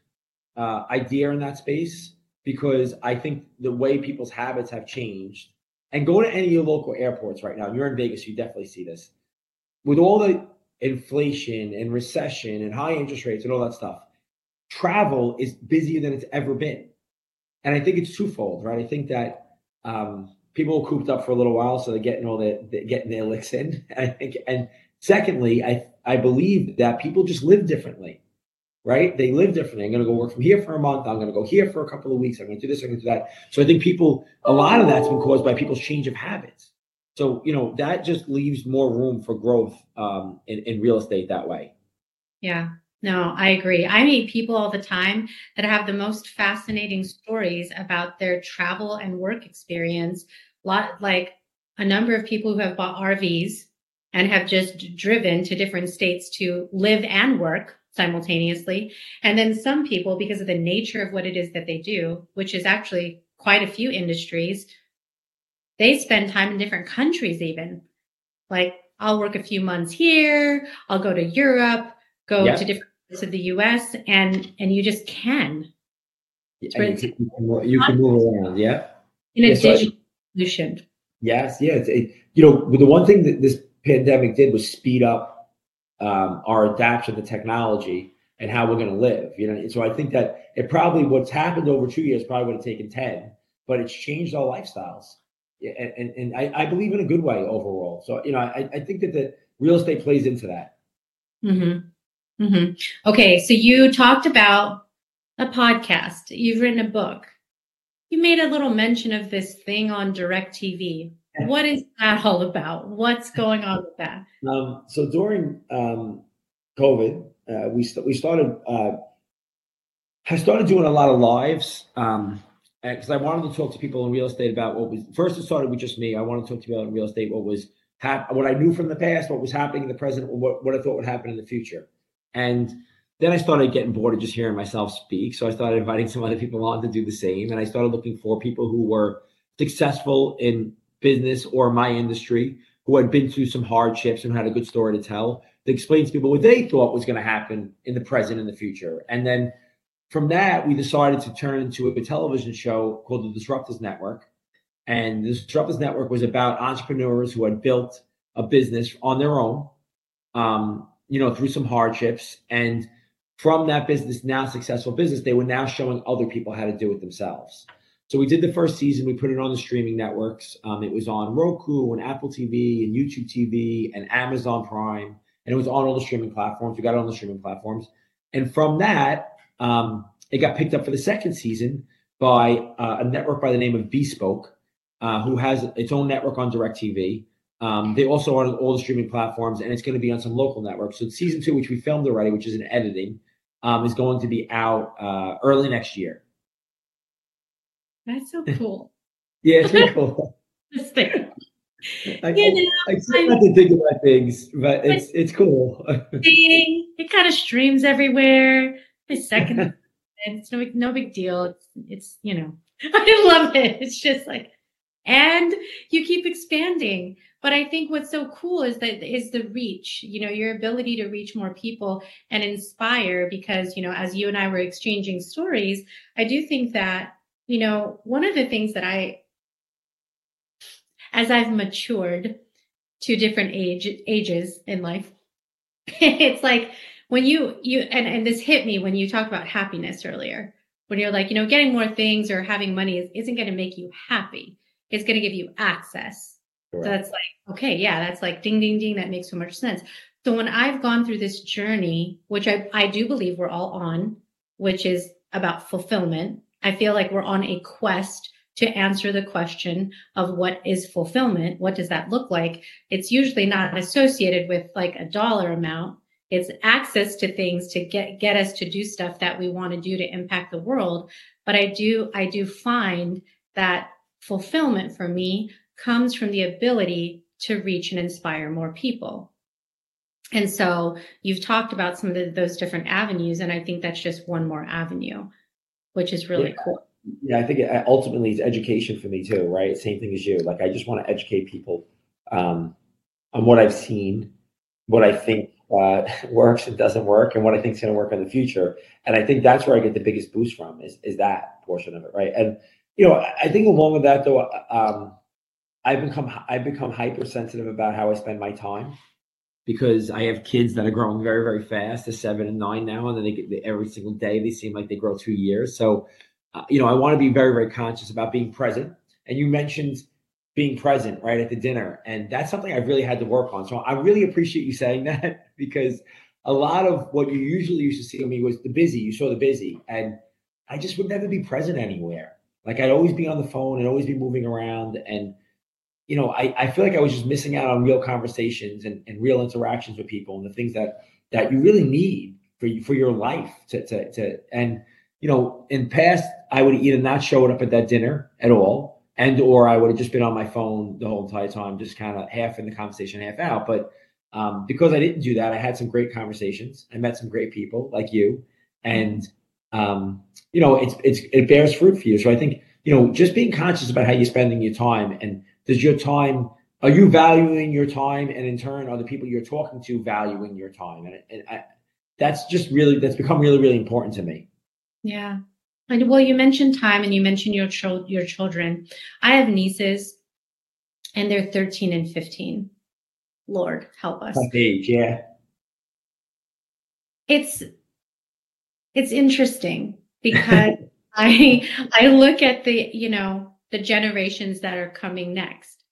uh, idea in that space because I think the way people's habits have changed. And go to any of your local airports right now. You're in Vegas, you definitely see this. With all the inflation and recession and high interest rates and all that stuff, travel is busier than it's ever been. And I think it's twofold, right? I think that um, people are cooped up for a little while, so they're getting all the they're getting their licks in. I think, and secondly, I I believe that people just live differently, right? They live differently. I'm going to go work from here for a month. I'm going to go here for a couple of weeks. I'm going to do this. I'm going to do that. So I think people, a lot of that's been caused by people's change of habits. So you know that just leaves more room for growth um, in, in real estate that way. Yeah, no, I agree. I meet people all the time that have the most fascinating stories about their travel and work experience. Lot like a number of people who have bought RVs and have just driven to different states to live and work simultaneously. And then some people, because of the nature of what it is that they do, which is actually quite a few industries, they spend time in different countries even. Like I'll work a few months here, I'll go to Europe, go to different of the U.S. and and you just can. you, can you, can move around, yeah. In a yeah, digital so solution. Yes, yeah. It, you know, the one thing that this pandemic did was speed up um, our adaptation to technology and how we're going to live. You know, so I think that it probably what's happened over two years probably would have taken ten, but it's changed our lifestyles. And, and, and I, I, believe in a good way overall. So you know, I, I think that the real estate plays into that. Mm-hmm. Mm-hmm. Okay, so you talked about a podcast. You've written a book. You made a little mention of this thing on DirecTV. What is that all about? What's going on with that? Um, so during um, COVID, uh, we st- we started. Uh, I started doing a lot of lives because um, I wanted to talk to people in real estate about what was. First, it started with just me. I wanted to talk to people in real estate what was hap- what I knew from the past, what was happening in the present, what what I thought would happen in the future. And then I started getting bored of just hearing myself speak. So I started inviting some other people on to do the same. And I started looking for people who were successful in business or my industry, who had been through some hardships and had a good story to tell, to explain to people what they thought was going to happen in the present and the future. And then from that, we decided to turn into a television show called the Disruptors Network. And the Disruptors Network was about entrepreneurs who had built a business on their own. Um, you know, through some hardships. And from that business, now successful business, they were now showing other people how to do it themselves. So we did the first season. We put it on the streaming networks. Um, it was on Roku and Apple TV and YouTube TV and Amazon Prime, and it was on all the streaming platforms. We got it on the streaming platforms, and from that, um, it got picked up for the second season by uh, a network by the name of Bespoke, uh, who has its own network on DirecTV. Um, they also are on all the streaming platforms, and it's going to be on some local networks. So season two, which we filmed already, which is in editing, um, is going to be out uh, early next year. That's so cool. yeah, it's really cool. I, you know, I, I still have to think about things, but it's it's cool. it kind of streams everywhere. My second, it's no no big deal. It's it's you know, I love it. It's just like, and you keep expanding but i think what's so cool is that is the reach you know your ability to reach more people and inspire because you know as you and i were exchanging stories i do think that you know one of the things that i as i've matured to different age ages in life. it's like when you you and and this hit me when you talked about happiness earlier. When you're like, you know, getting more things or having money is, isn't going to make you happy. It's going to give you access. Correct. So that's like, okay, yeah, that's like ding, ding, ding. That makes so much sense. So when I've gone through this journey, which I, I do believe we're all on, which is about fulfillment, I feel like we're on a quest to answer the question of what is fulfillment. What does that look like? It's usually not associated with like a dollar amount. It's access to things to get, get us to do stuff that we want to do to impact the world. But I do, I do find that fulfillment for me comes from the ability to reach and inspire more people. And so you've talked about some of the, those different avenues, and I think that's just one more avenue, which is really yeah. cool yeah, I think it, ultimately it's education for me too, right? Same thing as you. Like I just want to educate people um, on what I've seen, what I think uh, works and doesn't work, and what I think is going to work in the future. And I think that's where I get the biggest boost from is is that portion of it, right? And you know, I think along with that though, um, I've become I've become hypersensitive about how I spend my time because I have kids that are growing very very fast. They're seven and nine now, and then they get every single day they seem like they grow two years. So uh, you know, I want to be very, very conscious about being present. And you mentioned being present right at the dinner. And that's something I've really had to work on. So I really appreciate you saying that because a lot of what you usually used to see of me was the busy. You saw the busy. And I just would never be present anywhere. Like I'd always be on the phone and always be moving around. And, you know, I, I feel like I was just missing out on real conversations and, and real interactions with people and the things that that you really need for you for your life to to, to and you know, in past, I would either not show up at that dinner at all, and or I would have just been on my phone the whole entire time, just kind of half in the conversation, half out. But um, because I didn't do that, I had some great conversations. I met some great people like you, and um, you know, it's it's it bears fruit for you. So I think you know, just being conscious about how you're spending your time, and does your time are you valuing your time, and in turn, are the people you're talking to valuing your time? And, and I, that's just really that's become really really important to me. Yeah. And well, you mentioned time and you mentioned your cho- your children. I have nieces and they're 13 and 15. Lord, help us. Age, yeah. It's it's interesting because I I look at the, you know, the generations that are coming next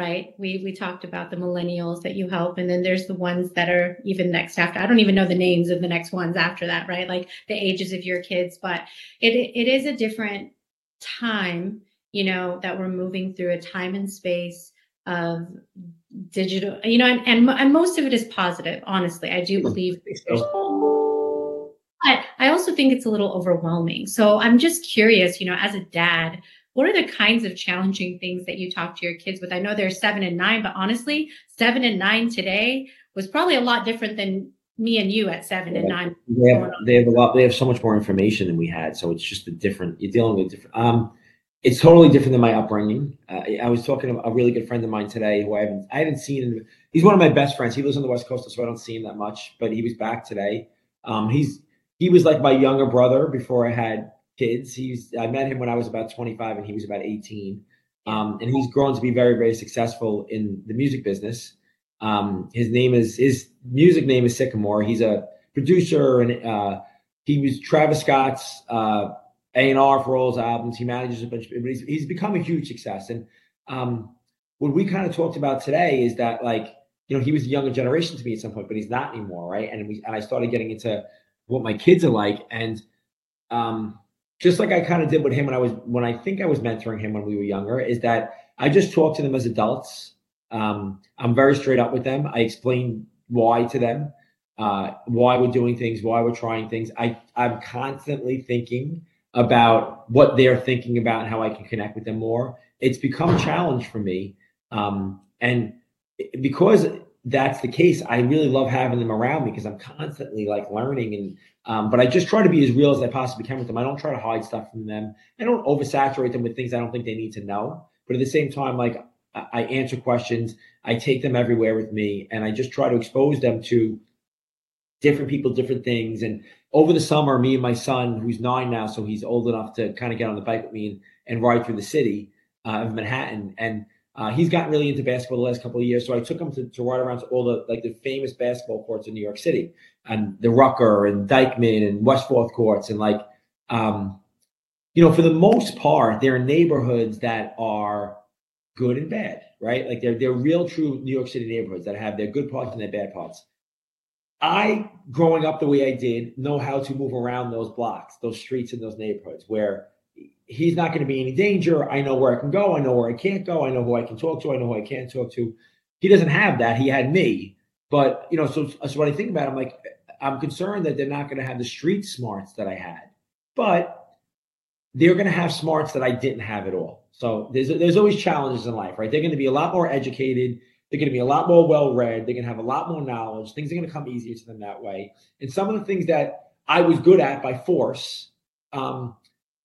right? We we talked about the millennials that you help, and then there's the ones that are even next after. I don't even know the names of the next ones after that, right? Like the ages of your kids, but it it is a different time, you know, that we're moving through a time and space of digital, you know, and and, and most of it is positive. Honestly, I do believe. But I also think it's a little overwhelming. So I'm just curious, you know, as a dad, what are the kinds of challenging things that you talk to your kids with? I know they're seven and nine, but honestly, seven and nine today was probably a lot different than me and you at seven yeah. and nine. They have, they have a lot. They have so much more information than we had, so it's just a different. You're dealing with different. Um, it's totally different than my upbringing. Uh, I was talking to a really good friend of mine today who I haven't I haven't seen. He's one of my best friends. He lives on the west coast, so I don't see him that much. But he was back today. Um, he's he was like my younger brother before I had kids. He's I met him when I was about 25 and he was about 18. Um, and he's grown to be very, very successful in the music business. Um, his name is his music name is Sycamore. He's a producer and uh, he was Travis Scott's uh, A&R for all his albums. He manages a bunch, of, but he's, he's become a huge success. And um, what we kind of talked about today is that like you know he was a younger generation to me at some point, but he's not anymore, right? And we and I started getting into what my kids are like, and um, just like I kind of did with him when I was when I think I was mentoring him when we were younger, is that I just talk to them as adults. Um, I'm very straight up with them. I explain why to them, uh, why we're doing things, why we're trying things. I I'm constantly thinking about what they're thinking about and how I can connect with them more. It's become a challenge for me, um, and because that's the case, I really love having them around me because I'm constantly like learning and um, but I just try to be as real as I possibly can with them. I don't try to hide stuff from them. I don't oversaturate them with things I don't think they need to know. But at the same time, like I answer questions, I take them everywhere with me, and I just try to expose them to different people, different things. And over the summer, me and my son, who's nine now, so he's old enough to kind of get on the bike with me and, and ride through the city uh, of Manhattan. And uh, he's gotten really into basketball the last couple of years. So I took him to, to ride around to all the like the famous basketball courts in New York City and the Rucker and Dyckman and West Fourth courts. And like, um, you know, for the most part, they're neighborhoods that are good and bad, right? Like they're, they're real true New York City neighborhoods that have their good parts and their bad parts. I, growing up the way I did, know how to move around those blocks, those streets, and those neighborhoods where he's not going to be any danger. I know where I can go. I know where I can't go. I know who I can talk to. I know who I can't talk to. He doesn't have that. He had me. But, you know, so, so what I think about, it, I'm like, I'm concerned that they're not going to have the street smarts that I had. But they're going to have smarts that I didn't have at all. So there's, there's always challenges in life, right? They're going to be a lot more educated. They're going to be a lot more well read. They're going to have a lot more knowledge. Things are going to come easier to them that way. And some of the things that I was good at by force, um,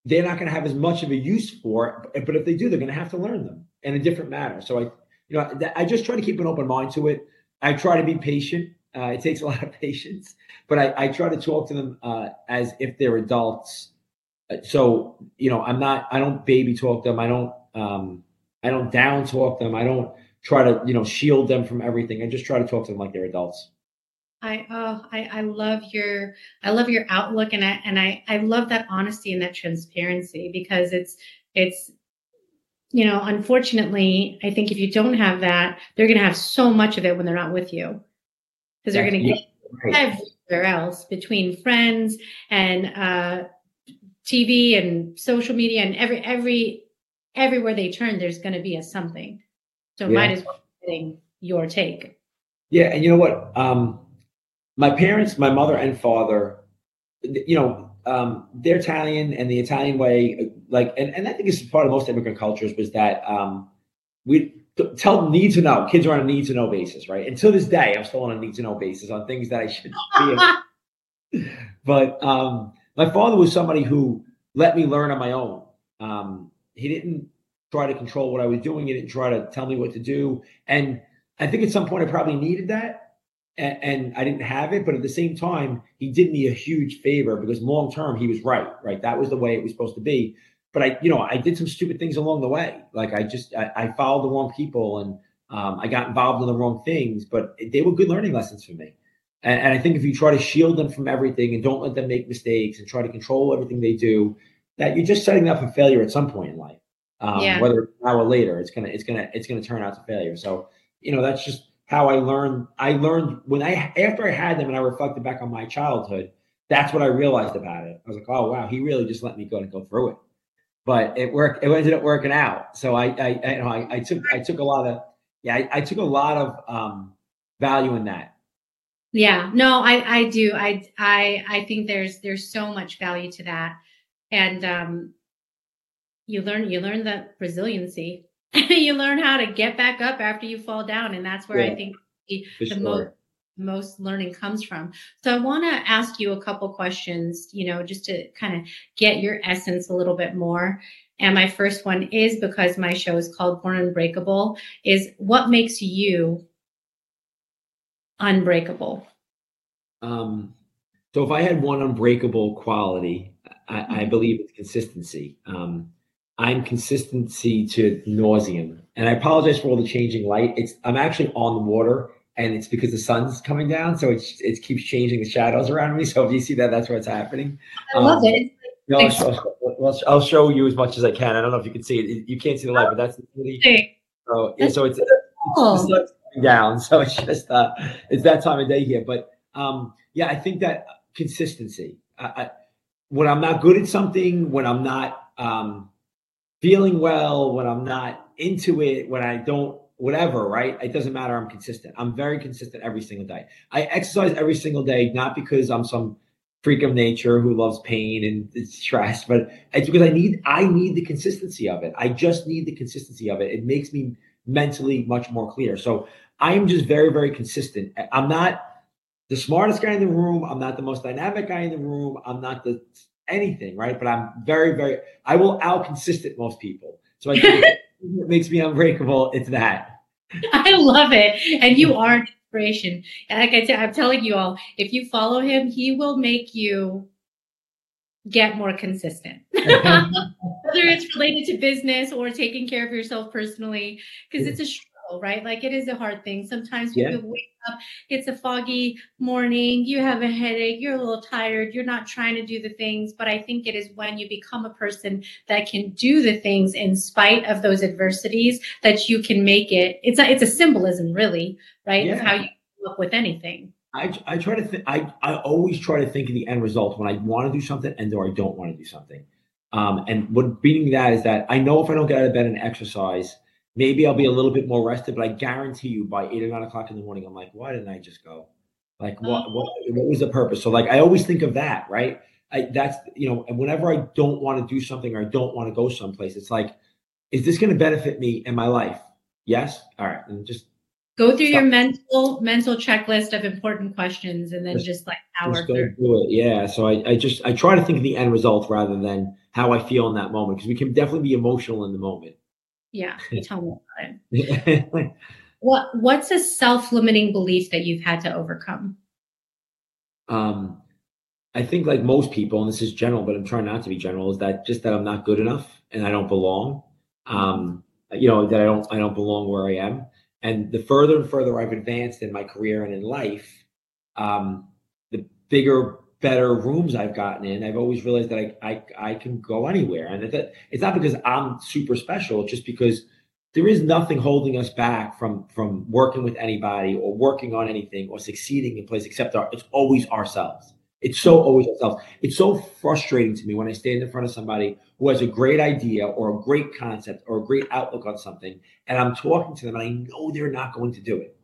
they're not going to have as much of a use for. it. But if they do, they're going to have to learn them in a different manner. So I, you know, I just try to keep an open mind to it. I try to be patient. Uh, it takes a lot of patience, but I, I try to talk to them uh, as if they're adults. So you know, I'm not. I don't baby talk them. I don't. Um, I don't down talk them. I don't try to you know shield them from everything. I just try to talk to them like they're adults. I oh I, I love your I love your outlook and I and I I love that honesty and that transparency because it's it's you know unfortunately I think if you don't have that they're going to have so much of it when they're not with you because they're going to get right. everywhere else between friends and uh, TV and social media and every every everywhere they turn there's going to be a something so yeah. might as well getting your take yeah and you know what um my parents, my mother and father, you know, um, they're Italian and the Italian way, like, and, and I think it's part of most immigrant cultures was that um, we tell them need to know. Kids are on a need to know basis, right? Until this day, I'm still on a need to know basis on things that I should be. but um, my father was somebody who let me learn on my own. Um, he didn't try to control what I was doing. He didn't try to tell me what to do. And I think at some point I probably needed that and, and, I didn't have it. But at the same time, he did me a huge favor because long term he was right. Right, that was the way it was supposed to be. But I, you know, I did some stupid things along the way. Like I just I, I followed the wrong people and um, I got involved in the wrong things. But they were good learning lessons for me. And, and I think if you try to shield them from everything and don't let them make mistakes and try to control everything they do, that you're just setting them up for failure at some point in life. Um, yeah. Whether now or later, it's gonna it's gonna it's gonna turn out to failure. So you know that's just how I learned. I learned when I after I had them and I reflected back on my childhood. That's what I realized about it. I was like, oh wow, he really just let me go and go through it. But it worked. It ended up working out. So I, I, I, you know, I, I took, I took a lot of, yeah, I, I took a lot of um, value in that. Yeah, no, I, I do. I, I, I think there's, there's so much value to that, and um, you learn, you learn the resiliency you learn how to get back up after you fall down. And that's where yeah, I think the, the most most learning comes from. So I want to ask you a couple questions, you know, just to kind of get your essence a little bit more. And my first one is because my show is called Born Unbreakable, is what makes you unbreakable? Um, so if I had one unbreakable quality, I, I mm-hmm. believe it's consistency. Um, I'm consistency to nauseum. And I apologize for all the changing light. It's I'm actually on the water and it's because the sun's coming down, so it's it keeps changing the shadows around me. So if you see that, that's what's happening. I love um, it. No, I'll show, I'll show, you as much as I can. I don't know if you can see it. You can't see the light, but that's the So yeah, so it's, it's just down. So it's just uh, it's that time of day here. But um, yeah, I think that consistency. I, I, when I'm not good at something, when I'm not um, feeling well, when I'm not into it, when I don't, whatever, right? It doesn't matter. I'm consistent. I'm very consistent every single day. I exercise every single day, not because I'm some freak of nature who loves pain and stress, but it's because I need I need the consistency of it. I just need the consistency of it. It makes me mentally much more clear. So I am just very, very consistent. I'm not the smartest guy in the room. I'm not the most dynamic guy in the room. I'm not the anything, right? But I'm very, very, I will out consistent most people. So I think it makes me unbreakable. It's that. I love it. And you are an inspiration. And like I said, I'm telling you all, if you follow him, he will make you get more consistent. Whether it's related to business or taking care of yourself personally, because it's a right? Like it is a hard thing. Sometimes yeah. wake up, it's a foggy morning, you have a headache, you're a little tired, you're not trying to do the things. But I think it is when you become a person that can do the things in spite of those adversities that you can make it. It's a, it's a symbolism, really, right? Yeah. Of how you up with anything. I, I try to think, I, I always try to think of the end result when I want to do something and or I don't want to do something. Um, and what beating that is that I know if I don't get out of bed and exercise, maybe I'll be a little bit more rested, but I guarantee you by eight or nine o'clock in the morning, I'm like, why didn't I just go? Like what, mm-hmm. what, what was the purpose? So like, I always think of that, right? I, that's, you know, and whenever I don't want to do something or I don't want to go someplace, it's like, is this going to benefit me in my life? Yes. All right. And just Go through your mental mental checklist of important questions and then just, just like power through. it. Yeah. So I, I just I try to think of the end result rather than how I feel in that moment because we can definitely be emotional in the moment. Yeah. Tell me about it. what what's a self-limiting belief that you've had to overcome? Um I think like most people, and this is general, but I'm trying not to be general, is that just that I'm not good enough and I don't belong. Um, you know, that I don't I don't belong where I am and the further and further I've advanced in my career and in life, um, the bigger, better rooms I've gotten in. I've always realized that I I, I can go anywhere, and that it's not because I'm super special. It's just because there is nothing holding us back from from working with anybody or working on anything or succeeding in place except our, it's always ourselves. It's so always ourselves. It's so frustrating to me when I stand in front of somebody who has a great idea or a great concept or a great outlook on something, and I'm talking to them and I know they're not going to do it.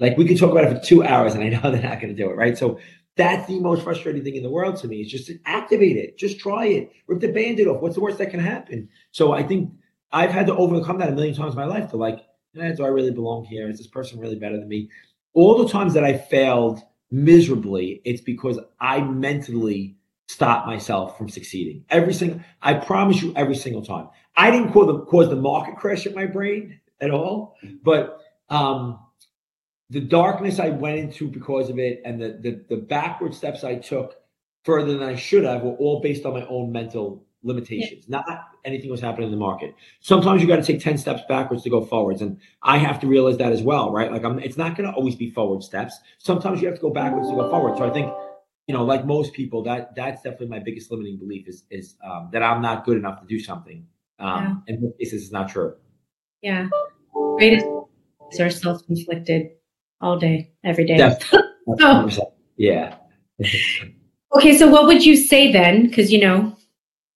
Like we could talk about it for two hours and I know they're not going to do it, right? So that's the most frustrating thing in the world to me is just activate it, just try it, rip the band-aid off. What's the worst that can happen? So I think I've had to overcome that a million times in my life to like, eh, do I really belong here? Is this person really better than me? All the times that I failed miserably, it's because I mentally stopped myself from succeeding. Every single, I promise you, every single time. I didn't cause the, cause the market crash in my brain at all, but um, the darkness I went into because of it and the, the, the backward steps I took further than I should have were all based on my own mental limitations, yeah. not anything was happening in the market. Sometimes you got to take 10 steps backwards to go forwards. And I have to realize that as well, right? Like I'm, it's not going to always be forward steps. Sometimes you have to go backwards to go forward. So I think, you know, like most people, that that's definitely my biggest limiting belief is, is um, that I'm not good enough to do something. Um, yeah. And cases, it's not true. Yeah. Greatest are self-inflicted all day, every day. Yeah. okay. So what would you say then? Because, you know,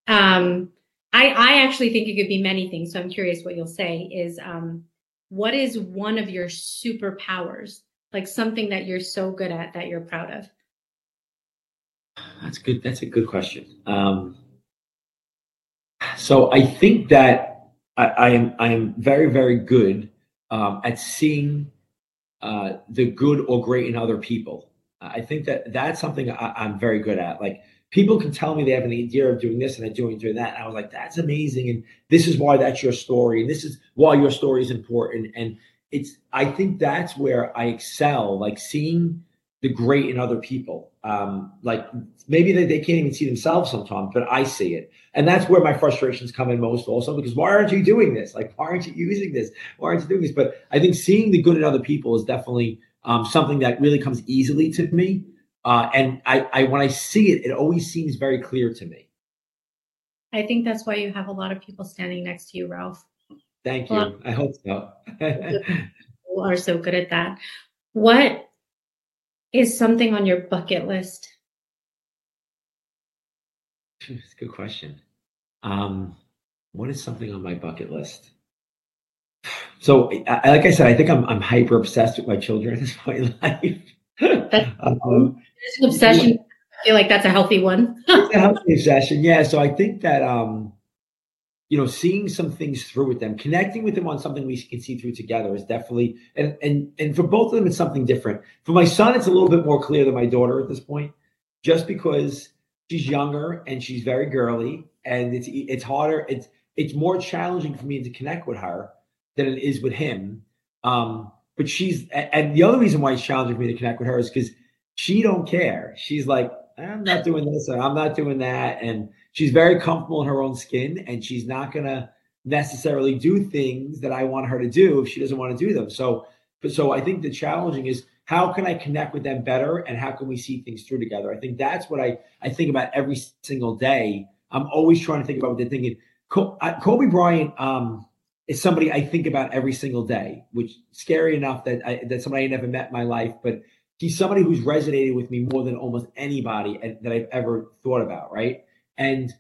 um, I, I actually think it could be many things. So I'm curious what you'll say is um, what is one of your superpowers? Like something that you're so good at that you're proud of? That's good. That's a good question. Um, so I think that I, I, am I am very very good um, at seeing uh, the good or great in other people. I think that that's something I, I'm very good at. Like people can tell me they have an idea of doing this and they're doing doing that. And I was like, that's amazing. And this is why that's your story. And this is why your story is important. And it's I think that's where I excel, like seeing the great in other people. Um, like maybe they, they can't even see themselves sometimes, but I see it. And that's where my frustrations come in most also because why aren't you doing this? Like, why aren't you using this? Why aren't you doing this? But I think seeing the good in other people is definitely um, something that really comes easily to me. Uh, and I, I, when I see it, it always seems very clear to me. I think that's why you have a lot of people standing next to you, Ralph. Thank you. I hope so. you are so good at that. What is something on your bucket list? It's a good question. Um, what is something on my bucket list? So, I, like I said, I think I'm I'm hyper obsessed with my children at this point in life. um, an obsession. I feel like that's a healthy one. it's a healthy obsession, yeah. So I think that um, you know, seeing some things through with them, connecting with them on something we can see through together is definitely and and and for both of them, it's something different. For my son, it's a little bit more clear than my daughter at this point, just because she's younger and she's very girly, and it's it's harder. It's it's more challenging for me to connect with her than it is with him. Um, but she's and the other reason why it's challenging for me to connect with her is because she don't care. She's like, I'm not doing this and I'm not doing that. And she's very comfortable in her own skin and she's not going to necessarily do things that I want her to do if she doesn't want to do them. So, so I think the challenging is how can I connect with them better and how can we see things through together? I think that's what I, I think about every single day. I'm always trying to think about what they're thinking. Kobe Bryant um, is somebody I think about every single day, which scary enough that I, that somebody I never met in my life, but he's somebody who's resonated with me more than almost anybody that I've ever thought about, right? And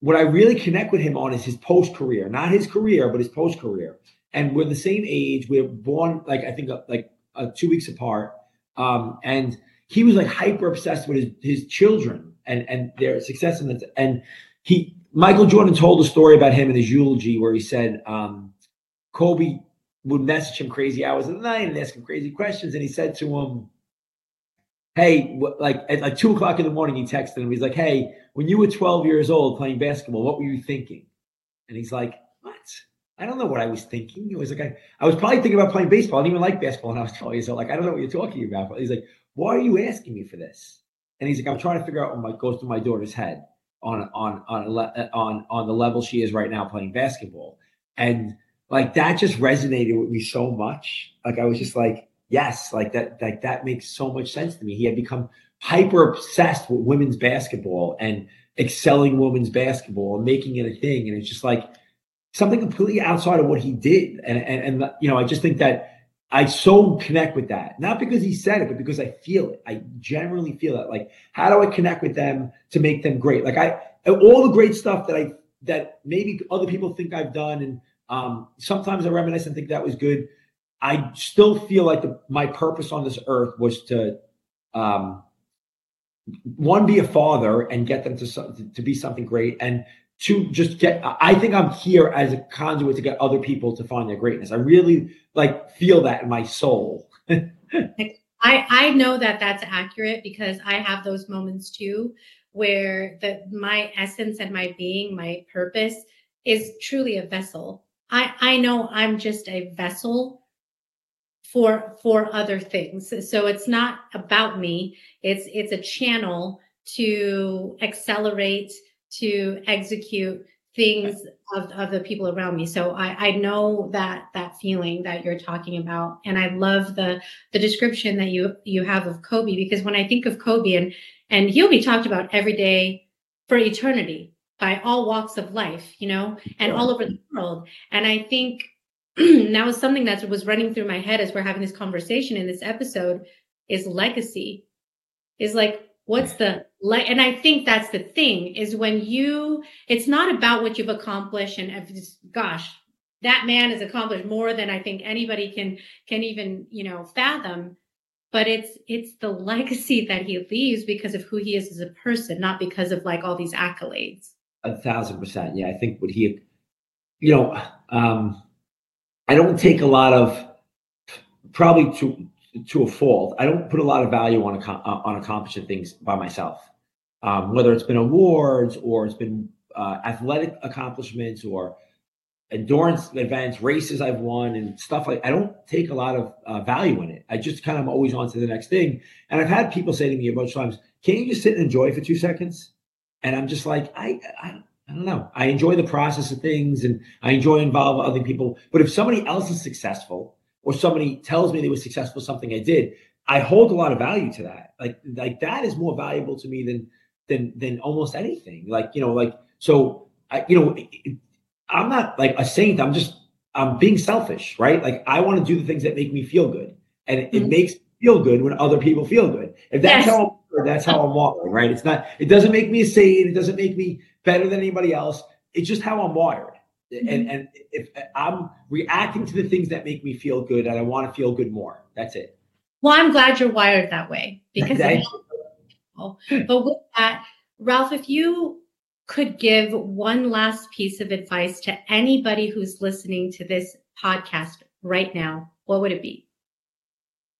what I really connect with him on is his post career, not his career, but his post career. And we're the same age. We're born like I think uh, like uh, two weeks apart. Um, and he was like hyper obsessed with his, his children and and their success. And and he Michael Jordan told a story about him in his eulogy where he said um, Kobe would message him crazy hours of the night and ask him crazy questions. And he said to him, hey, like at like two o'clock in the morning, he texted him. He's like, hey, when you were 12 years old playing basketball, what were you thinking? And he's like, what? I don't know what I was thinking. He was like, I, I was probably thinking about playing baseball. I didn't even like basketball when I was 12 years old. Like, I don't know what you're talking about. But he's like, why are you asking me for this? And he's like, I'm trying to figure out what goes through my daughter's head on on on on on the level she is right now playing basketball. And like that just resonated with me so much. Like I was just like, yes, like that, like that makes so much sense to me. He had become hyper obsessed with women's basketball and excelling women's basketball and making it a thing. And it's just like something completely outside of what he did. And, and, and, you know, I just think that I so connect with that, not because he said it, but because I feel it. I generally feel it. Like, how do I connect with them to make them great? Like I, all the great stuff that I, that maybe other people think I've done. And um, sometimes I reminisce and think that was good I still feel like the, my purpose on this earth was to, um, one, be a father and get them to to be something great, and two, just get. I think I'm here as a conduit to get other people to find their greatness. I really like feel that in my soul. I I know that that's accurate because I have those moments too, where the my essence and my being, my purpose is truly a vessel. I I know I'm just a vessel for for other things. So it's not about me. It's it's a channel to accelerate to execute things of, of the people around me. So I, I know that that feeling that you're talking about. And i love the the description that you you have of kobe because when i think of kobe and and he'll be talked about every day for eternity by all walks of life you know and all over the world. And i think now something that was running through my head as we're having this conversation in this episode is legacy. Is like what's the like and i think that's the thing is when you it's not about what you've accomplished and gosh that man has accomplished more than i think anybody can can even you know fathom. But it's it's the legacy that he leaves because of who he is as a person not because of like all these accolades. A thousand percent. Yeah i think what he you know um I don't take a lot of probably to to a fault. I don't put a lot of value on uh, on accomplishing things by myself. Um, whether it's been awards or it's been uh, athletic accomplishments or endurance events, races I've won, and stuff like. I don't take a lot of uh, value in it. I just kind of always on to the next thing. And I've had people say to me a bunch of times, "Can't you just sit and enjoy for two seconds?" And I'm just like, I, I I don't know. I enjoy the process of things and I enjoy involving other people. But if somebody else is successful or somebody tells me they were successful something I did, I hold a lot of value to that. Like like that is more valuable to me than than than almost anything. Like you know, like so I you know I'm not like a saint. I'm just I'm being selfish, right? Like I want to do the things that make me feel good, and it, mm-hmm. it makes me feel good when other people feel good. If that's yes. how that's how I'm walking, right? It's not. It doesn't make me a saint. It doesn't make me better than anybody else. It's just how I'm wired. Mm-hmm. And and if I'm reacting to the things that make me feel good and I want to feel good more. That's it. Well, I'm glad you're wired that way because but with that, Ralph, if you could give one last piece of advice to anybody who's listening to this podcast right now, what would it be?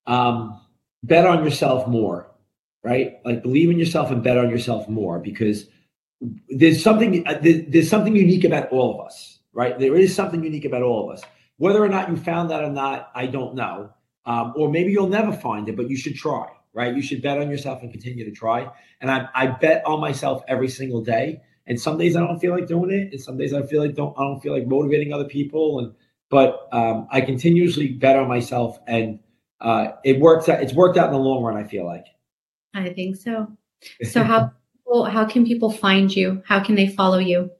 Um, bet on yourself more, right? Like believe in yourself and bet on yourself more because there's something uh, there's something unique about all of us, right? There is something unique about all of us. Whether or not you found that or not, I don't know. Um, or maybe you'll never find it, but you should try. right? You should bet on yourself and continue to try. And I, I bet on myself every single day. And some days I don't feel like doing it, and some days I feel like don't I don't feel like motivating other people. And but um, I continuously bet on myself, and uh, it works. Out, it's worked out in the long run. I feel like. I think so. So how how can people find you? How can they follow you?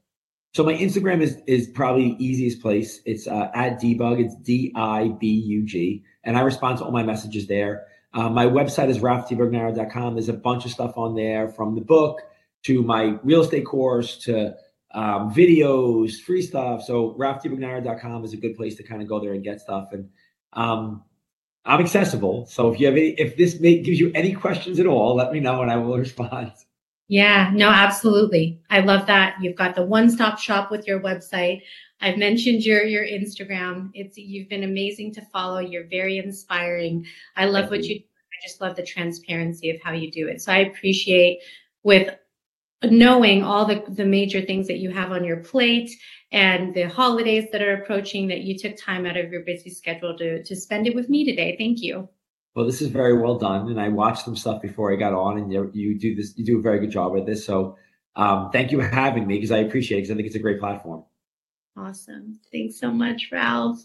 So my Instagram is is probably easiest place. It's uh, at DiBug. It's D I B U G, and I respond to all my messages there. Uh, my website is ralphdibugnara.com. There's a bunch of stuff on there from the book to my real estate course to um, videos, free stuff. So ralphdibugnara.com is a good place to kind of go there and get stuff. And um, I'm accessible. So if you have any, if this may, gives you any questions at all, let me know and I will respond. Yeah, no, absolutely. I love that. You've got the one-stop shop with your website. I've mentioned your your Instagram. It's you've been amazing to follow. You're very inspiring. I love Thank what you. you I just love the transparency of how you do it. So I appreciate with knowing all the the major things that you have on your plate and the holidays that are approaching that you took time out of your busy schedule to to spend it with me today. Thank you well, this is very well done. And I watched some stuff before I got on, and you, you do this, you do a very good job with this. So um, thank you for having me because I appreciate it because I think it's a great platform. Awesome. Thanks so much, Ralph.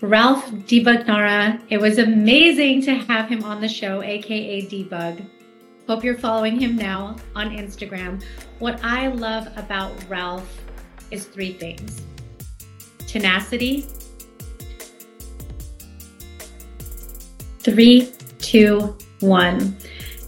Ralph DiBugnara. It was amazing to have him on the show, aka DiBug. Hope you're following him now on Instagram. What I love about Ralph is three things tenacity, Three, two, one.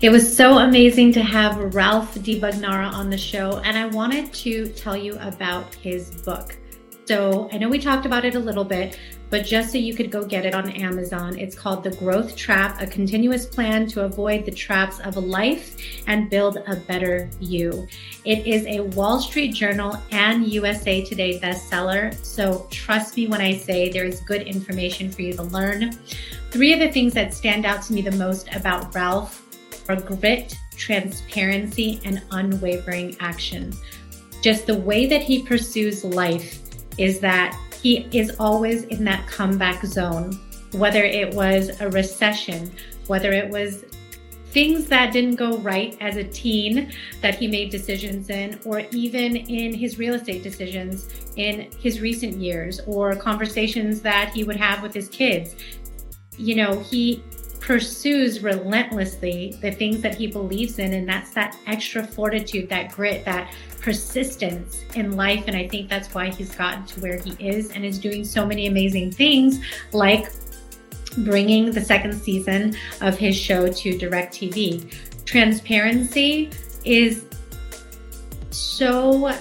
It was so amazing to have Ralph DiBugnara on the show, and I wanted to tell you about his book. So I know we talked about it a little bit, but just so you could go get it on Amazon, it's called The Growth Trap A Continuous Plan to Avoid the Traps of Life and Build a Better You. It is a Wall Street Journal and USA Today bestseller. So trust me when I say there is good information for you to learn. Three of the things that stand out to me the most about Ralph are grit, transparency, and unwavering action. Just the way that he pursues life is that he is always in that comeback zone, whether it was a recession, whether it was things that didn't go right as a teen that he made decisions in, or even in his real estate decisions in his recent years, or conversations that he would have with his kids. You know, he pursues relentlessly the things that he believes in. And that's that extra fortitude, that grit, that persistence in life. And I think that's why he's gotten to where he is and is doing so many amazing things like bringing the second season of his show to DirecTV. Transparency is so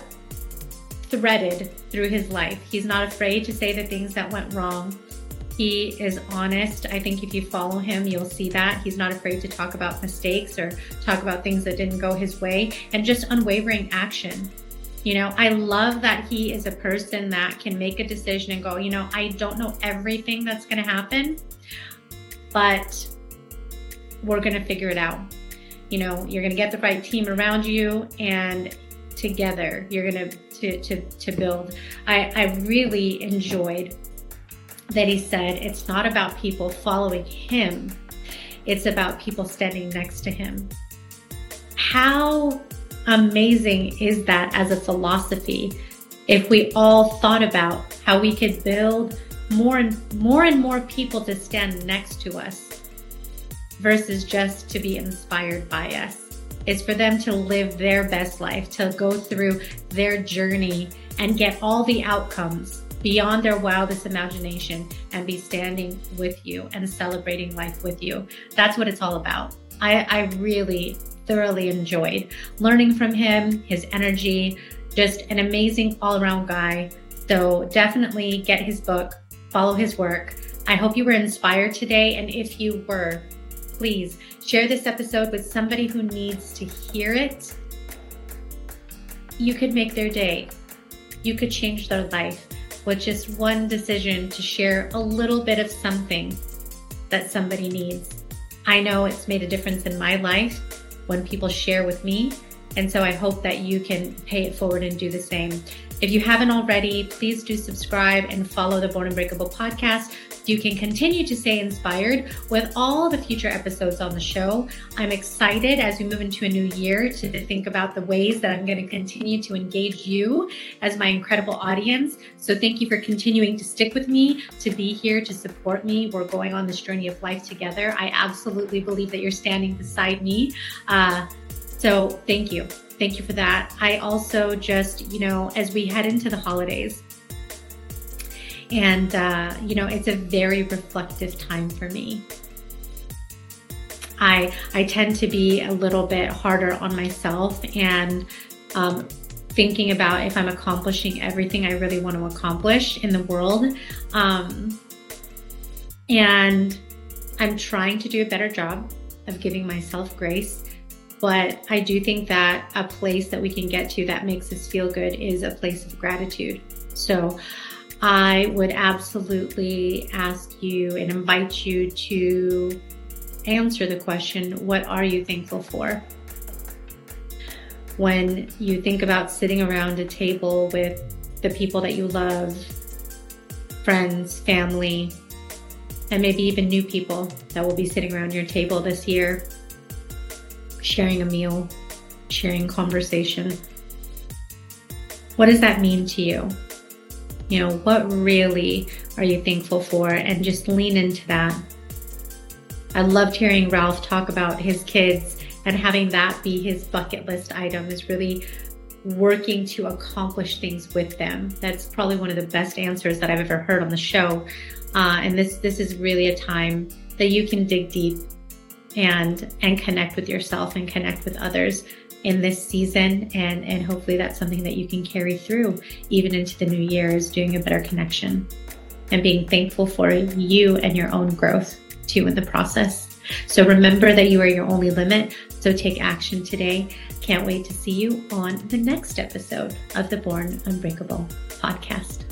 threaded through his life. He's not afraid to say the things that went wrong. He is honest. I think if you follow him, you'll see that. He's not afraid to talk about mistakes or talk about things that didn't go his way and just unwavering action. You know, I love that he is a person that can make a decision and go, you know, I don't know everything that's going to happen, but we're going to figure it out. You know, you're going to get the right team around you and together you're going to to to build i i really enjoyed that he said it's not about people following him, it's about people standing next to him. How amazing is that as a philosophy if we all thought about how we could build more and more and more people to stand next to us versus just to be inspired by us. It's for them to live their best life, to go through their journey and get all the outcomes beyond their wildest imagination and be standing with you and celebrating life with you. That's what it's all about. I, I really thoroughly enjoyed learning from him, his energy, just an amazing all around guy. So definitely get his book, follow his work. I hope you were inspired today. And if you were, please share this episode with somebody who needs to hear it. You could make their day, you could change their life with just one decision to share a little bit of something that somebody needs. I know it's made a difference in my life when people share with me. And so I hope that you can pay it forward and do the same. If you haven't already, please do subscribe and follow the Born Unbreakable podcast you can continue to stay inspired with all the future episodes on the show. I'm excited as we move into a new year to think about the ways that I'm going to continue to engage you as my incredible audience. So thank you for continuing to stick with me, to be here, to support me. We're going on this journey of life together. I absolutely believe that you're standing beside me. Uh, so thank you. Thank you for that. I also just, you know, as we head into the holidays, and, uh, you know, it's a very reflective time for me. I, I tend to be a little bit harder on myself and um, thinking about if I'm accomplishing everything I really want to accomplish in the world. Um, and I'm trying to do a better job of giving myself grace. But I do think that a place that we can get to that makes us feel good is a place of gratitude. So I would absolutely ask you and invite you to answer the question what are you thankful for? When you think about sitting around a table with the people that you love, friends, family, and maybe even new people that will be sitting around your table this year, sharing a meal, sharing conversation. What does that mean to you? You know, what really are you thankful for? And just lean into that. I loved hearing Ralph talk about his kids and having that be his bucket list item is really working to accomplish things with them. That's probably one of the best answers that I've ever heard on the show. Uh, and this this is really a time that you can dig deep and and connect with yourself and connect with others in this season and and hopefully that's something that you can carry through even into the new year is doing a better connection and being thankful for you and your own growth too in the process. So remember that you are your only limit. So take action today. Can't wait to see you on the next episode of the born unbreakable podcast